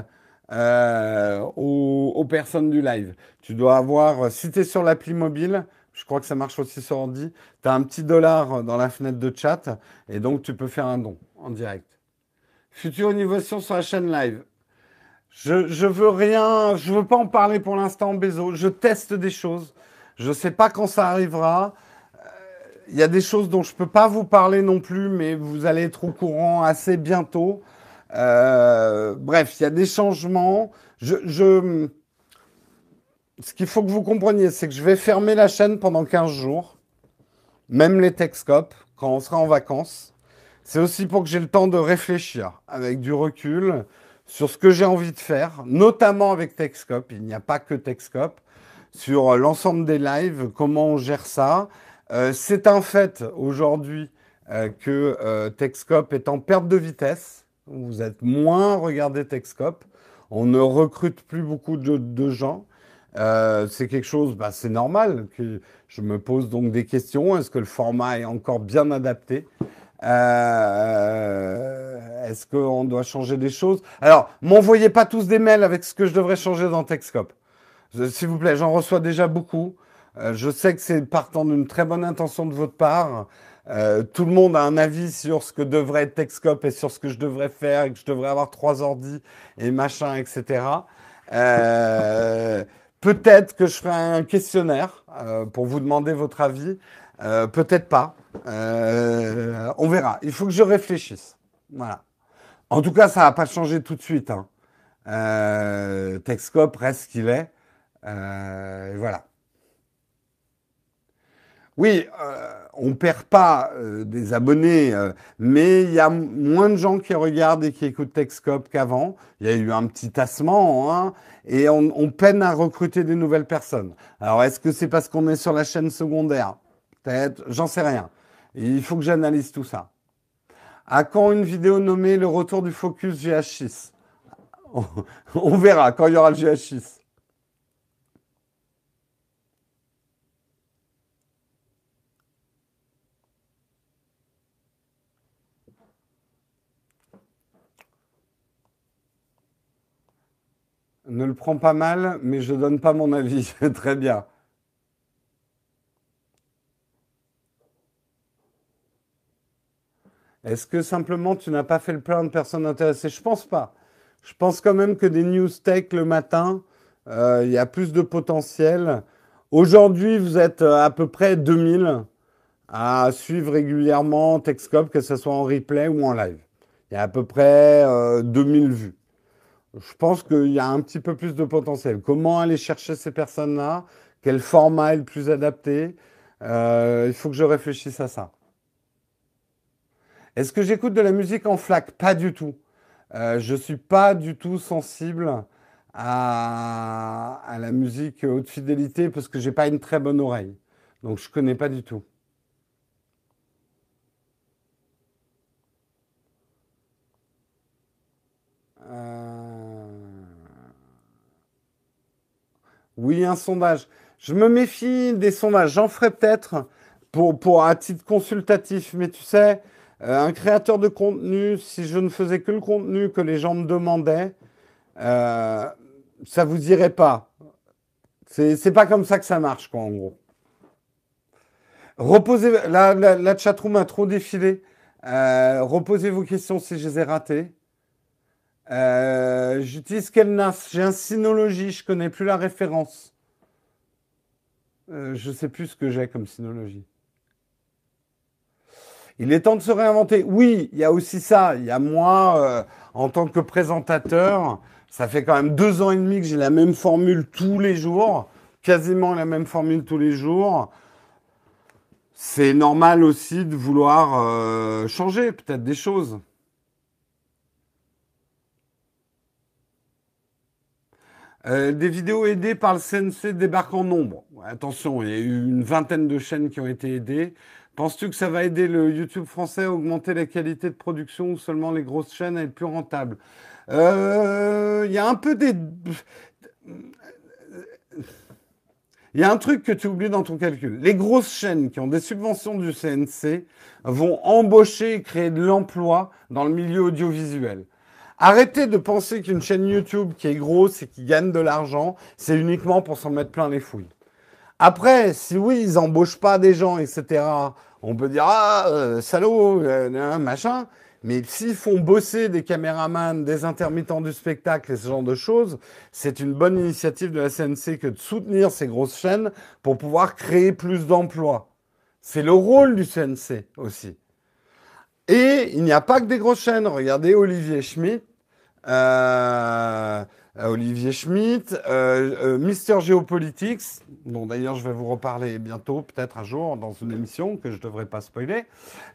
euh, aux, personnes du live. Tu dois avoir, si tu es sur l'appli mobile, je crois que ça marche aussi sur ordi, tu as un petit dollar dans la fenêtre de chat et donc tu peux faire un don en direct. Future innovation sur la chaîne live. Je, je veux rien, je veux pas en parler pour l'instant, Bézo. Je teste des choses. Je sais pas quand ça arrivera il y a des choses dont je ne peux pas vous parler non plus, mais vous allez être au courant assez bientôt. Euh, bref, il y a des changements. Ce qu'il faut que vous compreniez, c'est que je vais fermer la chaîne pendant 15 jours, même les Techscopes, quand on sera en vacances. C'est aussi pour que j'ai le temps de réfléchir avec du recul sur ce que j'ai envie de faire, notamment avec Techscope. Il n'y a pas que Techscope. Sur l'ensemble des lives, comment on gère ça. Euh, c'est un fait aujourd'hui euh, que euh, Techscope est en perte de vitesse. Vous êtes moins regardé Techscope. On ne recrute plus beaucoup de, gens. c'est quelque chose, bah, c'est normal je me pose donc des questions. Est-ce que le format est encore bien adapté? Est-ce qu'on doit changer des choses? Alors, m'envoyez pas tous des mails avec ce que je devrais changer dans Techscope. S'il vous plaît, j'en reçois déjà beaucoup. Euh, je sais que c'est partant d'une très bonne intention de votre part. euh, tout le monde a un avis sur ce que devrait être Texcop et sur ce que je devrais faire et que je devrais avoir trois ordi et machin, etc. Euh, <laughs> peut-être que je ferai un questionnaire pour vous demander votre avis. peut-être pas. on verra. Il faut que je réfléchisse. Voilà. En tout cas, ça va pas changer tout de suite. Hein. Texcop reste ce qu'il est. voilà. Oui, euh, on perd pas euh, des abonnés, euh, mais il y a moins de gens qui regardent et qui écoutent Texcop qu'avant. Il y a eu un petit tassement, hein, et on, peine à recruter des nouvelles personnes. Alors, est-ce que c'est parce qu'on est sur la chaîne secondaire? Peut-être, j'en sais rien. il faut que j'analyse tout ça. À quand une vidéo nommée Le retour du focus GH6 <laughs> On verra quand il y aura le GH6. Ne le prends pas mal, mais je donne pas mon avis. <laughs> Très bien. Est-ce que simplement tu n'as pas fait le plein de personnes intéressées? Je pense pas. Je pense quand même que des news tech le matin, euh, il y a plus de potentiel. Aujourd'hui, vous êtes euh, à peu près 2000 à suivre régulièrement Techscope, que ce soit en replay ou en live. Il y a à peu près 2000 euh, vues je pense qu'il y a un petit peu plus de potentiel. Comment aller chercher ces personnes-là? Quel format est le plus adapté? Euh, Il faut que je réfléchisse à ça. Est-ce que j'écoute de la musique en FLAC? Pas du tout. Euh, je ne suis pas du tout sensible à, à la musique haute fidélité parce que je n'ai pas une très bonne oreille. Donc je ne connais pas du tout. Oui, un sondage. Je me méfie des sondages. J'en ferai peut-être pour, un titre consultatif. Mais tu sais, euh, un créateur de contenu, si je ne faisais que le contenu que les gens me demandaient, euh, ça vous irait pas. C'est pas comme ça que ça marche, quoi, en gros. Reposez, la, la, chatroom a trop défilé. Euh, reposez vos questions si je les ai ratées. Euh, j'utilise quel NAS J'ai un Synology, je connais plus la référence. Euh, je sais plus ce que j'ai comme Synology. Il est temps de se réinventer. Oui, il y a aussi ça. Il y a moi, euh, en tant que présentateur, ça fait quand même deux ans et demi que j'ai la même formule tous les jours, quasiment la même formule tous les jours. C'est normal aussi de vouloir changer peut-être des choses. Euh, des vidéos aidées par le CNC débarquent en nombre. Attention, il y a eu une vingtaine de chaînes qui ont été aidées. Penses-tu que ça va aider le YouTube français à augmenter la qualité de production ou seulement les grosses chaînes à être plus rentables? Euh, Il y a un peu des... Il y a un truc que tu oublies dans ton calcul. Les grosses chaînes qui ont des subventions du CNC vont embaucher et créer de l'emploi dans le milieu audiovisuel. Arrêtez de penser qu'une chaîne YouTube qui est grosse et qui gagne de l'argent, c'est uniquement pour s'en mettre plein les fouilles. Après, si oui, ils embauchent pas des gens, etc., on peut dire, ah, euh, salaud, euh, machin. Mais s'ils font bosser des caméramans, des intermittents du spectacle et ce genre de choses, c'est une bonne initiative de la CNC que de soutenir ces grosses chaînes pour pouvoir créer plus d'emplois. C'est le rôle du CNC aussi. Et il n'y a pas que des grosses chaînes. Regardez Olivier Schmitt, euh, Olivier Schmitt, euh, euh, Mister Geopolitics, dont d'ailleurs je vais vous reparler bientôt, peut-être un jour dans une émission que je ne devrais pas spoiler.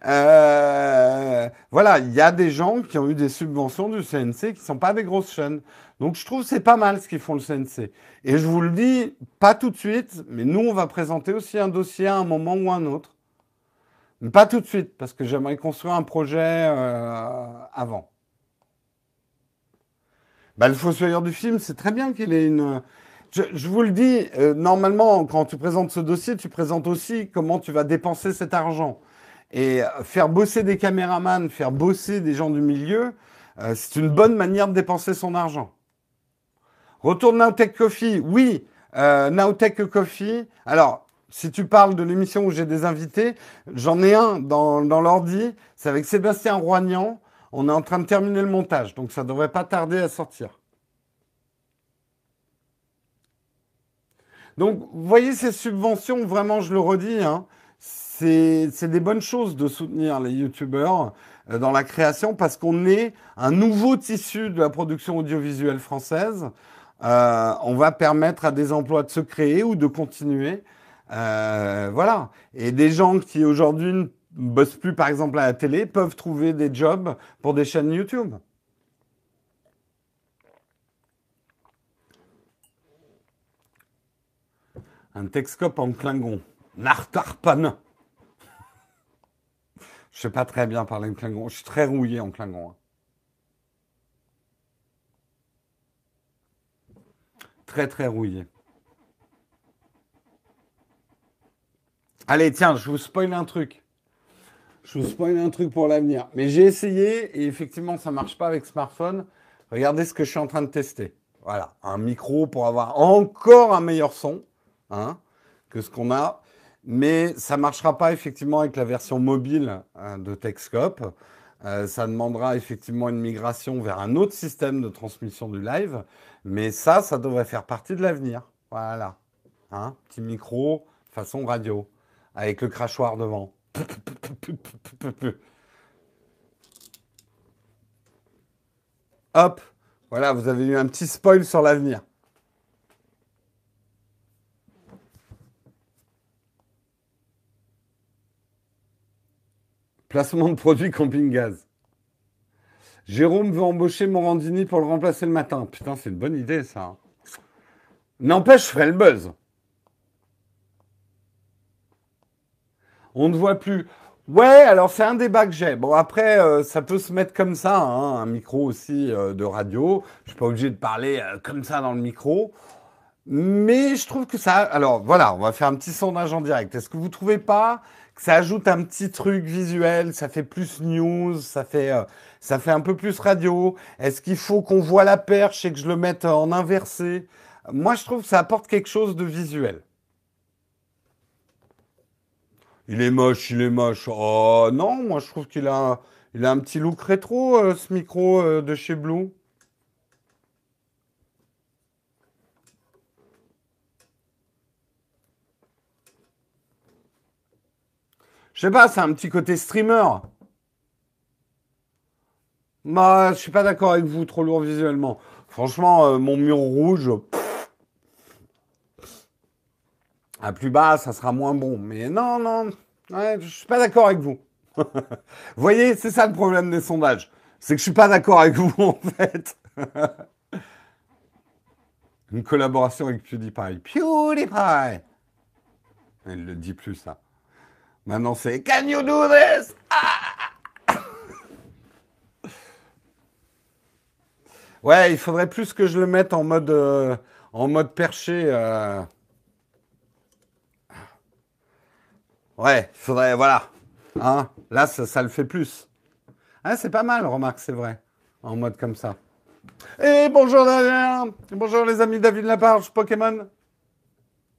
voilà, il y a des gens qui ont eu des subventions du CNC qui ne sont pas des grosses chaînes. Donc je trouve que c'est pas mal ce qu'ils font le CNC. Et je vous le dis, pas tout de suite, mais nous on va présenter aussi un dossier à un moment ou un autre. Mais pas tout de suite, parce que j'aimerais construire un projet avant. Bah, le fossoyeur du film, c'est très bien qu'il ait une. Je, vous le dis, euh, normalement, quand tu présentes ce dossier, tu présentes aussi comment tu vas dépenser cet argent. Et euh, faire bosser des caméramans, faire bosser des gens du milieu, euh, c'est une bonne manière de dépenser son argent. Retour de Nowtech Coffee, oui, Nowtech Coffee. Alors, si tu parles de l'émission où j'ai des invités, j'en ai un dans, dans l'ordi. C'est avec Sébastien Roignan. On est en train de terminer le montage, donc ça ne devrait pas tarder à sortir. Donc, vous voyez ces subventions, vraiment, je le redis, hein, c'est des bonnes choses de soutenir les youtubeurs euh, dans la création parce qu'on est un nouveau tissu de la production audiovisuelle française. Euh, on va permettre à des emplois de se créer ou de continuer. Euh, voilà. Et des gens qui aujourd'hui ne bossent plus, par exemple, à la télé, peuvent trouver des jobs pour des chaînes YouTube. Un Texcope en Klingon. Nartarpan. Je sais pas très bien parler Klingon. Je suis très rouillé en Klingon. Hein. Très très rouillé. Allez, tiens, je vous spoil un truc. Je vous spoil un truc pour l'avenir. Mais j'ai essayé et effectivement, ça marche pas avec smartphone. Regardez ce que je suis en train de tester. Voilà, un micro pour avoir encore un meilleur son hein, que ce qu'on a. Mais ça ne marchera pas effectivement avec la version mobile hein, de Texcope. Euh, ça demandera effectivement une migration vers un autre système de transmission du live. Mais ça, ça devrait faire partie de l'avenir. Voilà. Hein, petit micro façon radio avec le crachoir devant. Hop, voilà, vous avez eu un petit spoil sur l'avenir. Placement de produits camping-gaz. Jérôme veut embaucher Morandini pour le remplacer le matin. Putain, c'est une bonne idée, ça. N'empêche, je ferai le buzz. On ne voit plus. Ouais, alors c'est un débat que j'ai. Bon, après, euh, ça peut se mettre comme ça, hein, un micro aussi euh, de radio. Je suis pas obligé de parler euh, comme ça dans le micro. Mais je trouve que ça... Alors voilà, on va faire un petit sondage en direct. Est-ce que vous trouvez pas que ça ajoute un petit truc visuel, ça fait plus news, ça fait, ça fait un peu plus radio Est-ce qu'il faut qu'on voit la perche et que je le mette en inversé? Moi, je trouve que ça apporte quelque chose de visuel. Il est moche, il est moche. Oh non, moi je trouve qu'il a, il a un petit look rétro, euh, ce micro euh, de chez Blue. Je sais pas, c'est un petit côté streamer. Bah, je suis pas d'accord avec vous, trop lourd visuellement. Franchement, euh, mon mur rouge. À plus bas, ça sera moins bon. Mais non, non, ouais, je suis pas d'accord avec vous. vous <laughs> voyez, c'est ça le problème des sondages. C'est que je suis pas d'accord avec vous, <laughs> en fait. Une collaboration avec PewDiePie. PewDiePie Elle le dit plus, ça. Maintenant, c'est Can you do this? Ah <laughs> Ouais, il faudrait plus que je le mette en mode, euh, en mode perché. Euh, Ouais, faudrait, voilà. Hein Là, ça, le fait plus. Ah, c'est pas mal, remarque, c'est vrai. En mode comme ça. Et bonjour Damien Bonjour les amis David Laparge, Pokémon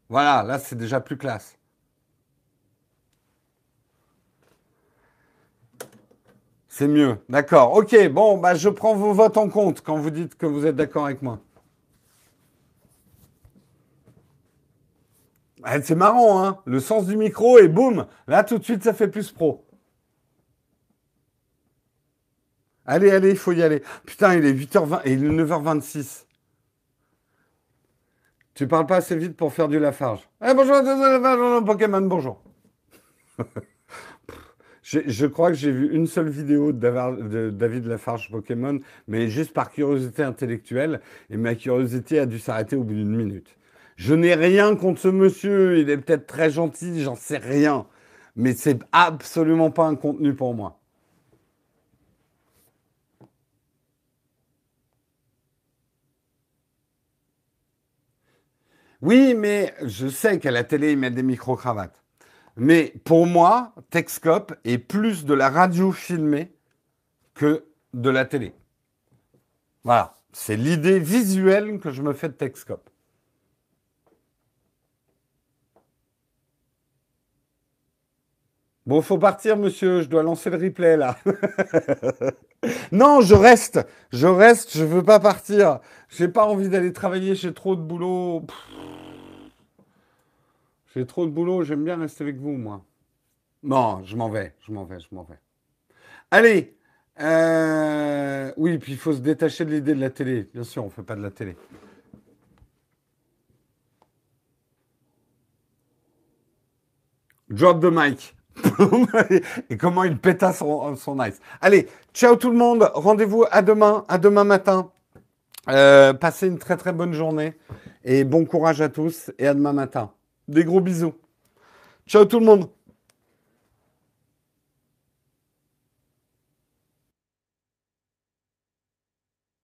Voilà, là c'est déjà plus classe. C'est mieux, d'accord. Ok, bon, bah je prends vos votes en compte quand vous dites que vous êtes d'accord avec moi. Ah, c'est marrant, hein Le sens du micro et boum Là, tout de suite, ça fait plus pro. Allez, allez, il faut y aller. Putain, il est 8h20 et il est 9h26. Tu parles pas assez vite pour faire du Lafarge. Eh, bonjour, bonjour, Pokémon, bonjour. <laughs> je, crois que j'ai vu une seule vidéo de David Lafarge Pokémon, mais juste par curiosité intellectuelle, et ma curiosité a dû s'arrêter au bout d'une minute. Je n'ai rien contre ce monsieur, il est peut-être très gentil, j'en sais rien. Mais c'est absolument pas un contenu pour moi. Oui, mais je sais qu'à la télé, ils mettent des micro-cravates. Mais pour moi, Texcope est plus de la radio filmée que de la télé. Voilà, c'est l'idée visuelle que je me fais de Texcope. Bon, faut partir, monsieur. Je dois lancer le replay là. <laughs> non, je reste. Je reste. Je veux pas partir. J'ai pas envie d'aller travailler. J'ai trop de boulot. J'ai trop de boulot. J'aime bien rester avec vous, moi. Non, je m'en vais. Je m'en vais. Je m'en vais. Allez. Euh, oui, puis il faut se détacher de l'idée de la télé. Bien sûr, on fait pas de la télé. Drop the mic. <laughs> Et comment il péta son, son ice. Allez, ciao tout le monde. Rendez-vous à demain, à demain matin. Euh, passez une très très bonne journée. Et bon courage à tous. Et à demain matin. Des gros bisous. Ciao tout le monde.